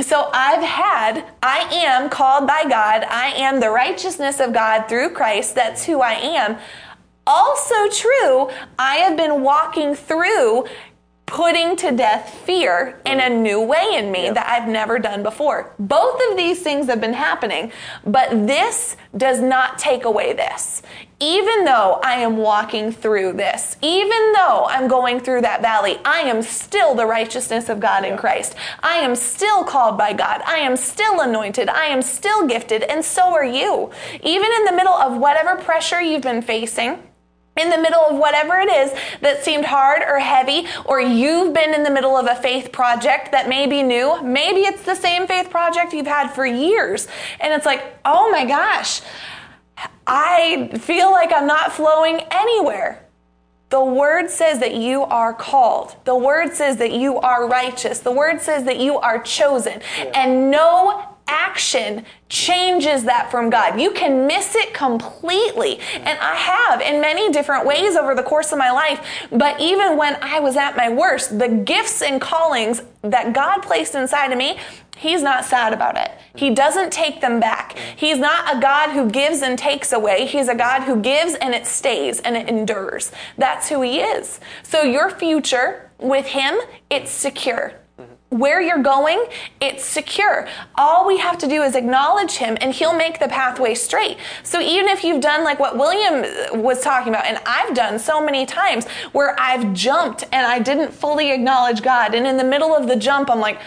So I've had, I am called by God. I am the righteousness of God through Christ. That's who I am. Also true, I have been walking through putting to death fear in a mm-hmm. new way in me Yep. that I've never done before. Both of these things have been happening, but this does not take away this. Even though I am walking through this, even though I'm going through that valley, I am still the righteousness of God in Christ. I am still called by God. I am still anointed. I am still gifted, and so are you. Even in the middle of whatever pressure you've been facing, in the middle of whatever it is that seemed hard or heavy, or you've been in the middle of a faith project that may be new, maybe it's the same faith project you've had for years. And it's like, oh my gosh, I feel like I'm not flowing anywhere. The word says that you are called. The word says that you are righteous. The word says that you are chosen. And no action changes that from God. You can miss it completely. And I have in many different ways over the course of my life. But even when I was at my worst, the gifts and callings that God placed inside of me, He's not sad about it. He doesn't take them back. He's not a God who gives and takes away. He's a God who gives and it stays and it endures. That's who He is. So your future with Him, it's secure. Where you're going, it's secure. All we have to do is acknowledge Him and He'll make the pathway straight. So even if you've done like what William was talking about, and I've done so many times where I've jumped and I didn't fully acknowledge God, and in the middle of the jump, I'm like,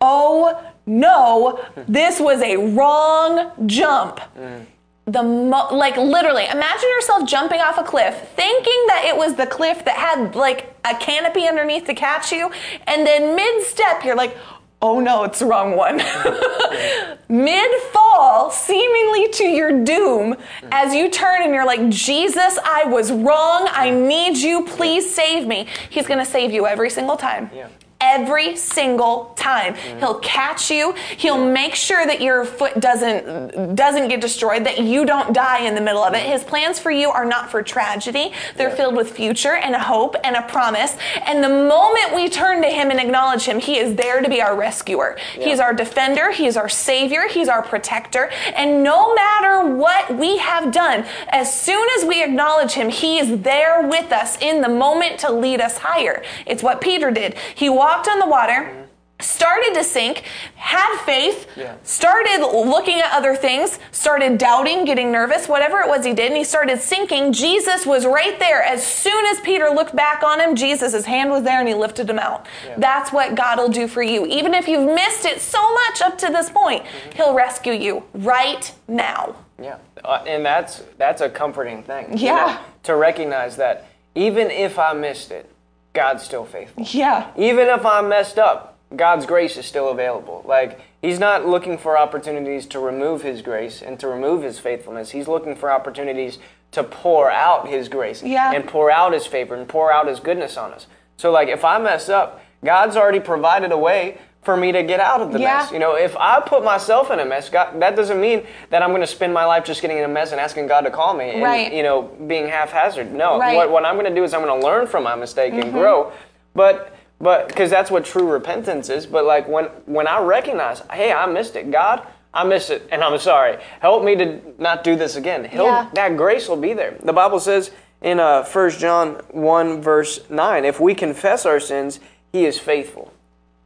oh no, this was a wrong jump. Mm. The mo- like literally imagine yourself jumping off a cliff thinking that it was the cliff that had like a canopy underneath to catch you and then mid step you're like oh no it's the wrong one. Mid fall seemingly to your doom as you turn and you're like jesus i was wrong. I need you. Please save me. He's going to save you every single time. Yeah. Every single time. He'll catch you. He'll make sure that your foot doesn't doesn't get destroyed that you don't die in the middle of it. His plans for you are not for tragedy. They're Yeah. filled with future and a hope and a promise. And the moment we turn to him and acknowledge him he is there to be our rescuer. He's Yeah. our defender. He's our savior. He's our protector. And no matter what we have done as soon as we acknowledge him he is there with us in the moment to lead us higher. It's what peter did. He walked on the water started to sink had faith Yeah. started looking at other things started doubting getting nervous whatever it was he did and he started sinking jesus was right there as soon as peter looked back on him jesus' his hand was there and he lifted him out Yeah. that's what god will do for you even if you've missed it so much up to this point Mm-hmm. he'll rescue you right now Yeah, uh, and that's that's a comforting thing. you Yeah. know, to recognize that even if I missed it, God's still faithful. yeah Even if I'm messed up, God's grace is still available. Like He's not looking for opportunities to remove His grace and to remove His faithfulness. He's looking for opportunities to pour out His grace Yeah. and pour out His favor and pour out His goodness on us. So, like, if I mess up, God's already provided a way for me to get out of the Yeah. mess. You know, if I put myself in a mess, God, that doesn't mean that I'm going to spend my life just getting in a mess and asking God to call me and, Right. you know, being haphazard. No, Right. Mm-hmm. what, what I'm going to do is I'm going to learn from my mistake and grow. But, but, because that's what true repentance is. But, like, when, when I recognize, hey, I missed it, God, I missed it, and I'm sorry. Help me to not do this again. He'll, Yeah. That grace will be there. The Bible says in uh, 1 John 1, verse 9, if we confess our sins, he is faithful.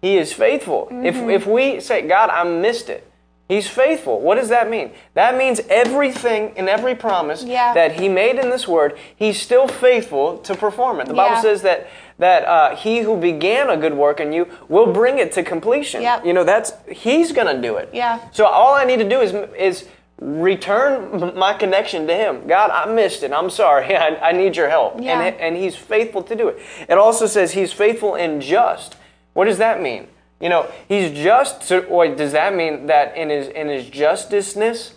He is faithful. If, if we say, God, I missed it, He's faithful. What does that mean? That means everything and every promise Yeah. that He made in this Word, He's still faithful to perform it. The Bible Yeah. says that that uh, He who began a good work in you will bring it to completion. Yep. You know, that's He's going to do it. Yeah. So all I need to do is is return my connection to Him. God, I missed it. I'm sorry. I, I need your help. Yeah. And, and He's faithful to do it. It also says He's faithful and just. What does that mean? You know, He's just. Does that mean that in His in His justiceness?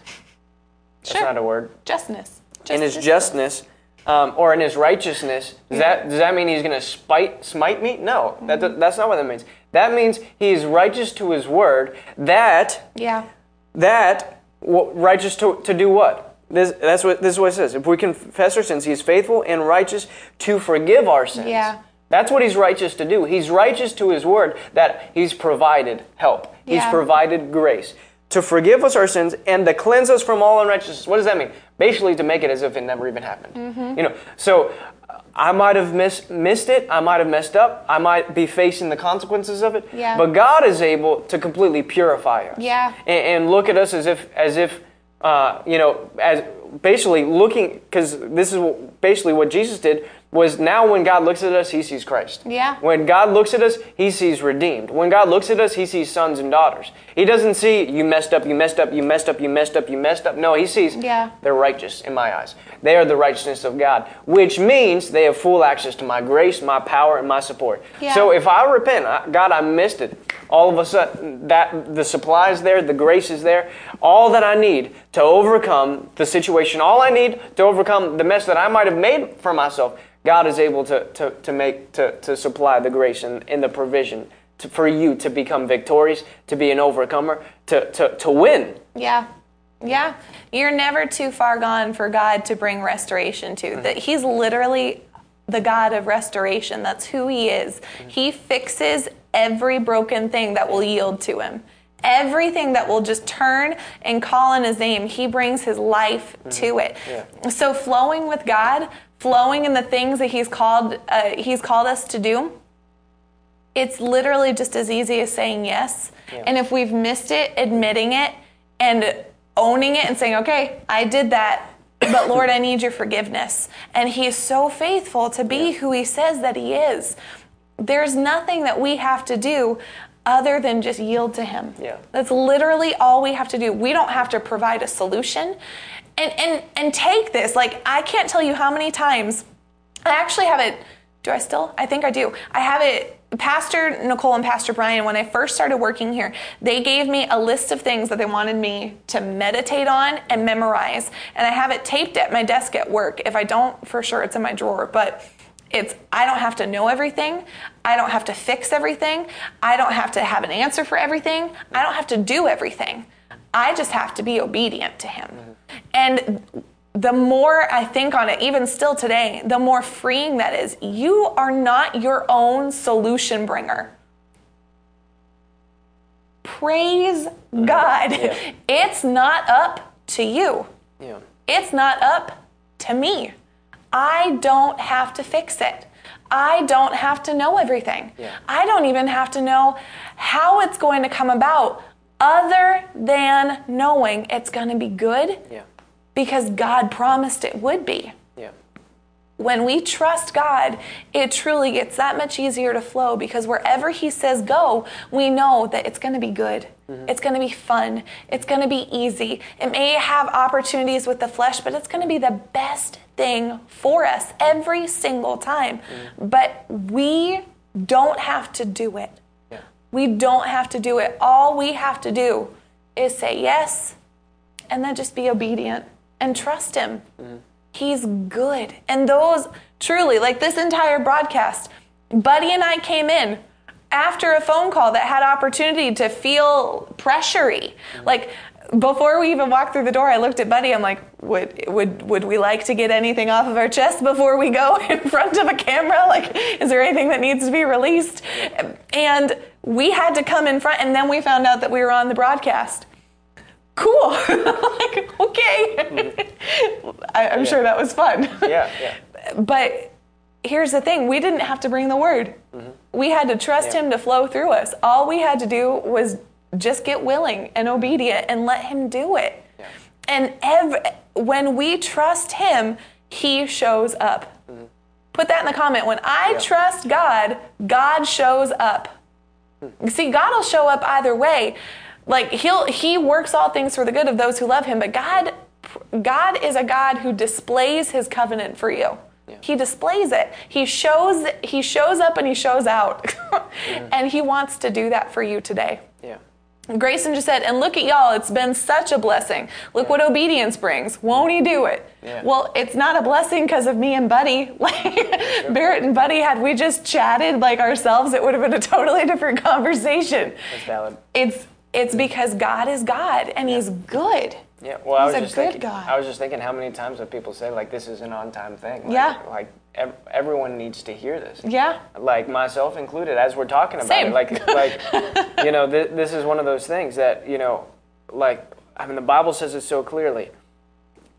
That's Sure. not a word. justness in His justness. Um, or in his righteousness, does that does that mean he's going to spite smite me? No, that, that's not what that means. That means he is righteous to his word. That yeah that righteous to, to do what? This, that's what this is what it says. If we confess our sins, he is faithful and righteous to forgive our sins. Yeah. That's what he's righteous to do. He's righteous to his word that he's provided help. He's provided grace to forgive us our sins and to cleanse us from all unrighteousness. What does that mean? Basically, to make it as if it never even happened. Mm-hmm. You know, so uh, I might have miss, missed it. I might have messed up. I might be facing the consequences of it. Yeah. But God is able to completely purify us. Yeah. And, and look at us as if, as if, uh, you know, as basically looking, because this is basically what Jesus did was now when God looks at us, he sees Christ. Yeah. When God looks at us, he sees redeemed. When God looks at us, he sees sons and daughters. He doesn't see you messed up, you messed up, you messed up, you messed up, you messed up. No, he sees Yeah. they're righteous in my eyes. They are the righteousness of God, which means they have full access to my grace, my power, and my support. Yeah. So if I repent, I- God, I missed it. All of a sudden, that the supply is there, the grace is there. All that I need to overcome the situation, all I need to overcome the mess that I might have made for myself, God is able to, to, to make to, to supply the grace and, and the provision to, for you to become victorious, to be an overcomer, to, to, to win. Yeah. Yeah. You're never too far gone for God to bring restoration to. Mm-hmm. That he's literally the God of restoration. That's who he is. Mm-hmm. He fixes every broken thing that will yield to him. Everything that will just turn and call on his name, he brings his life to it. Yeah. So flowing with God, flowing in the things that he's called uh, he's called us to do, it's literally just as easy as saying yes. Yeah. And if we've missed it, admitting it and owning it and saying, okay, I did that, but Lord, I need your forgiveness. And He is so faithful to be who He says that He is. There's nothing that we have to do other than just yield to Him. Yeah. That's literally all we have to do. We don't have to provide a solution. and and and take this. Like I can't tell you how many times I actually have it. Do I still? I think I do. I have it. Pastor Nicole and Pastor Brian, when I first started working here, they gave me a list of things that they wanted me to meditate on and memorize. And I have it taped at my desk at work. If I don't, for sure, it's in my drawer. But it's I don't have to know everything. I don't have to fix everything. I don't have to have an answer for everything. I don't have to do everything. I just have to be obedient to him. Mm-hmm. And the more I think on it, even still today, the more freeing that is. You are not your own solution bringer. Praise mm-hmm. God. Yeah. It's not up to you. Yeah. It's not up to me. I don't have to fix it. I don't have to know everything. Yeah. I don't even have to know how it's going to come about other than knowing it's going to be good Yeah. because God promised it would be. When we trust God, it truly gets that much easier to flow because wherever He says go, we know that it's going to be good. Mm-hmm. It's going to be fun. It's going to be easy. It may have opportunities with the flesh, but it's going to be the best thing for us every single time. Mm. But we don't have to do it. Yeah. We don't have to do it. All we have to do is say yes and then just be obedient and trust Him. Mm-hmm. He's good. And those truly, like this entire broadcast, Buddy and I came in after a phone call that had opportunity to feel pressury. Like before we even walked through the door, I looked at Buddy. I'm like, would would would we like to get anything off of our chest before we go in front of a camera? Like, is there anything that needs to be released? And we had to come in front, and then we found out that we were on the broadcast. Cool. like, okay. I, I'm sure that was fun. Yeah. Yeah. But here's the thing we didn't have to bring the word. Mm-hmm. We had to trust Yeah. him to flow through us. All we had to do was just get willing and obedient and let him do it. Yeah. And ev- when we trust him, he shows up. Mm-hmm. Put that in the comment. When I Yeah. trust God, God shows up. Hmm. See, God will show up either way. Like he'll he works all things for the good of those who love him, but God God is a God who displays his covenant for you. Yeah. He displays it. He shows he shows up and he shows out. And he wants to do that for you today. Yeah. Grayson just said, and look at y'all, it's been such a blessing. Look what obedience brings. Won't he do it? Yeah. Well, it's not a blessing because of me and Buddy. Like Barrett and Buddy, had we just chatted like ourselves, it would have been a totally different conversation. That's valid. It's it's because God is God and He's good. Yeah, well, I He's was a just good thinking. God. I was just thinking how many times have people said like this is an on-time thing. Like, Yeah. Like ev- everyone needs to hear this. Yeah. Like myself included, as we're talking about Same. it. Like, like, you know, th- this is one of those things that you know, like, I mean, the Bible says it so clearly.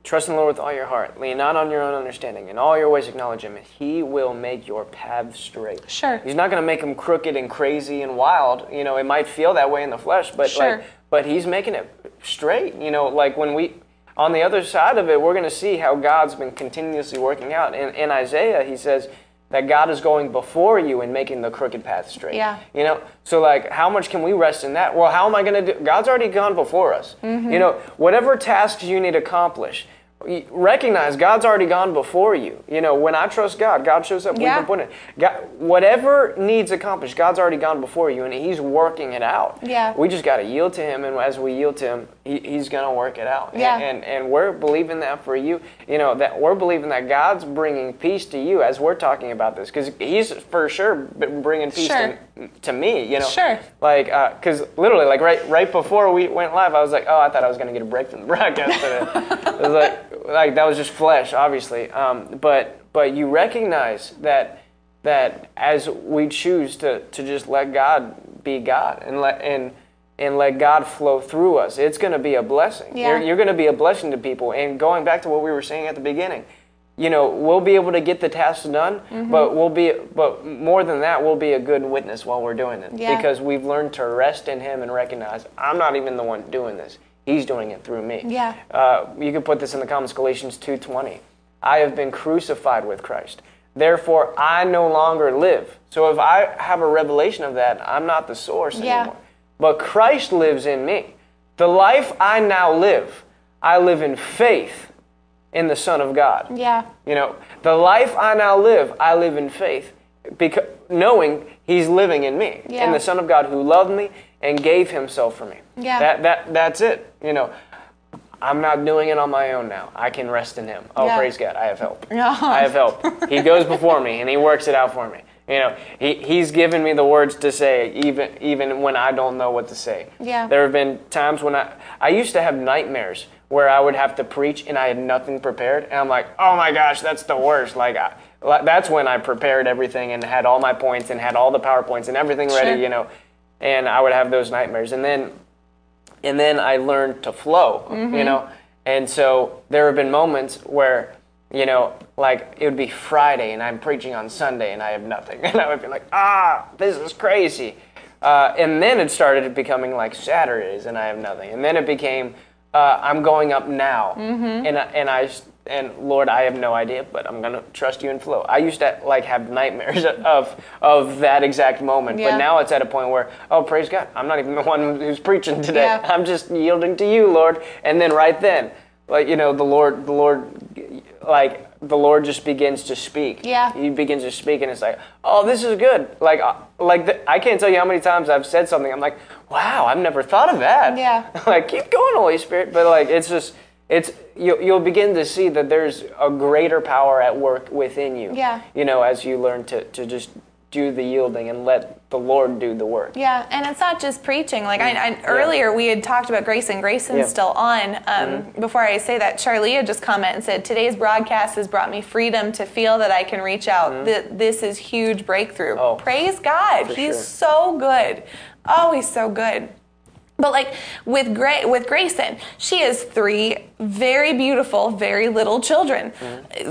Trust in the Lord with all your heart. Lean not on your own understanding. In all your ways acknowledge Him, and He will make your paths straight. Sure. He's not going to make them crooked and crazy and wild. You know, it might feel that way in the flesh, but Sure. like, but He's making it straight. You know, like when we, on the other side of it, we're going to see how God's been continuously working out. In, in Isaiah, He says that God is going before you and making the crooked path straight. Yeah. You know, so like, how much can we rest in that? Well, how am I going to do? God's already gone before us. Mm-hmm. You know, whatever tasks you need to accomplish, recognize God's already gone before you. You know, when I trust God, God shows up. Yeah. We've been putting it. God, whatever needs accomplished, God's already gone before you, and He's working it out. Yeah. We just got to yield to Him, and as we yield to Him, he, He's going to work it out. Yeah. And, and and we're believing that for you. You know that we're believing that God's bringing peace to you as we're talking about this, because He's for sure bringing peace Sure. to, to me. You know. Sure. Like, because literally, like right right before we went live, I was like, oh, I thought I was going to get a break from the broadcast today. it was like, like that was just flesh, obviously. Um, but but you recognize that that as we choose to to just let God be God and let and and let God flow through us, it's going to be a blessing. Yeah. You're, you're going to be a blessing to people. And going back to what we were saying at the beginning, you know, we'll be able to get the tasks done, Mm-hmm. but we'll be, but more than that, we'll be a good witness while we're doing it Yeah. because we've learned to rest in Him and recognize I'm not even the one doing this; He's doing it through me. Yeah. Uh, you can put this in the comments, Galatians two twenty. I have been crucified with Christ. Therefore, I no longer live. So if I have a revelation of that, I'm not the source Yeah. anymore. But Christ lives in me. The life I now live, I live in faith in the Son of God. Yeah. You know, the life I now live, I live in faith, because knowing He's living in me, Yeah. in the Son of God who loved me and gave Himself for me. Yeah. That that that's it. You know, I'm not doing it on my own now. I can rest in Him. Oh, Yeah. praise God! I have help. Yeah. I have help. He goes before me and He works it out for me. You know, he, He's given me the words to say, even even when I don't know what to say. Yeah. There have been times when I I used to have nightmares where I would have to preach and I had nothing prepared, and I'm like, oh my gosh, that's the worst. Like, I, that's when I prepared everything and had all my points and had all the powerpoints and everything ready, Sure. you know. And I would have those nightmares, and then and then I learned to flow, Mm-hmm. you know. And so there have been moments where, you know, like it would be Friday and I'm preaching on Sunday and I have nothing, and I would be like, ah, this is crazy. Uh, and then it started becoming like Saturdays and I have nothing, and then it became uh, I'm going up now, Mm-hmm. and I, and I and Lord, I have no idea, but I'm gonna trust you and flow. I used to like have nightmares of of that exact moment, Yeah. but now it's at a point where, oh, praise God, I'm not even the one who's preaching today. Yeah. I'm just yielding to you, Lord. And then right then, like you know, the Lord, the Lord, like the Lord just begins to speak. Yeah. He begins to speak, and it's like, oh, this is good. Like, uh, like the, I can't tell you how many times I've said something. I'm like, wow, I've never thought of that. Yeah. like, keep going, Holy Spirit. But like, it's just. It's you, you'll begin to see that there's a greater power at work within you. Yeah. You know, as you learn to, to just do the yielding and let the Lord do the work. Yeah, and it's not just preaching. Like I, I earlier, we had talked about Grayson. Grayson's Yeah. Mm-hmm. still on. Um, Before I say that, Charlia just commented and said, "Today's broadcast has brought me freedom to feel that I can reach out. That this is huge breakthrough. Mm-hmm. Oh, Praise God! He's sure. so good. Oh, he's so good." But like with Gra- with Grayson, she is three very beautiful, very little children.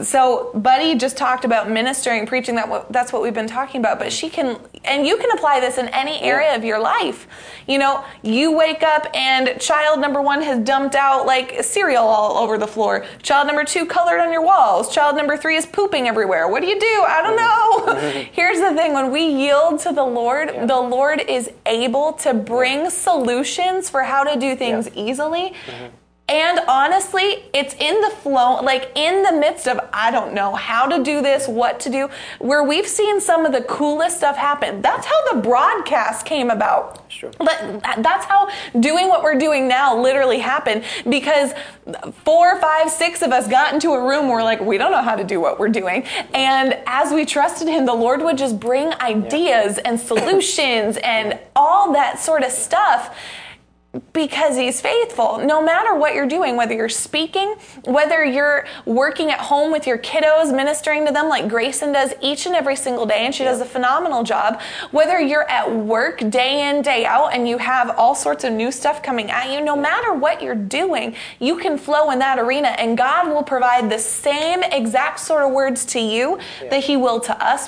So Buddy just talked about ministering, preaching. That that's what we've been talking about. But she can, and you can apply this in any area of your life. You know, you wake up and child number one has dumped out like cereal all over the floor. Child number two colored on your walls. Child number three is pooping everywhere. What do you do? I don't know. Mm-hmm. Here's the thing: when we yield to the Lord, the Lord is able to bring solutions for how to do things Yeah. easily. Mm-hmm. And honestly, it's in the flow, like in the midst of, I don't know how to do this, what to do, where we've seen some of the coolest stuff happen. That's how the broadcast came about. Sure. But that's how doing what we're doing now literally happened because four, five, six of us got into a room where like, we don't know how to do what we're doing. And as we trusted Him, the Lord would just bring ideas and solutions and all that sort of stuff because he's faithful. No matter what you're doing, whether you're speaking, whether you're working at home with your kiddos, ministering to them like Grayson does each and every single day, and she does a phenomenal job, whether you're at work day in, day out, and you have all sorts of new stuff coming at you, no matter what you're doing, you can flow in that arena, and God will provide the same exact sort of words to you that He will to us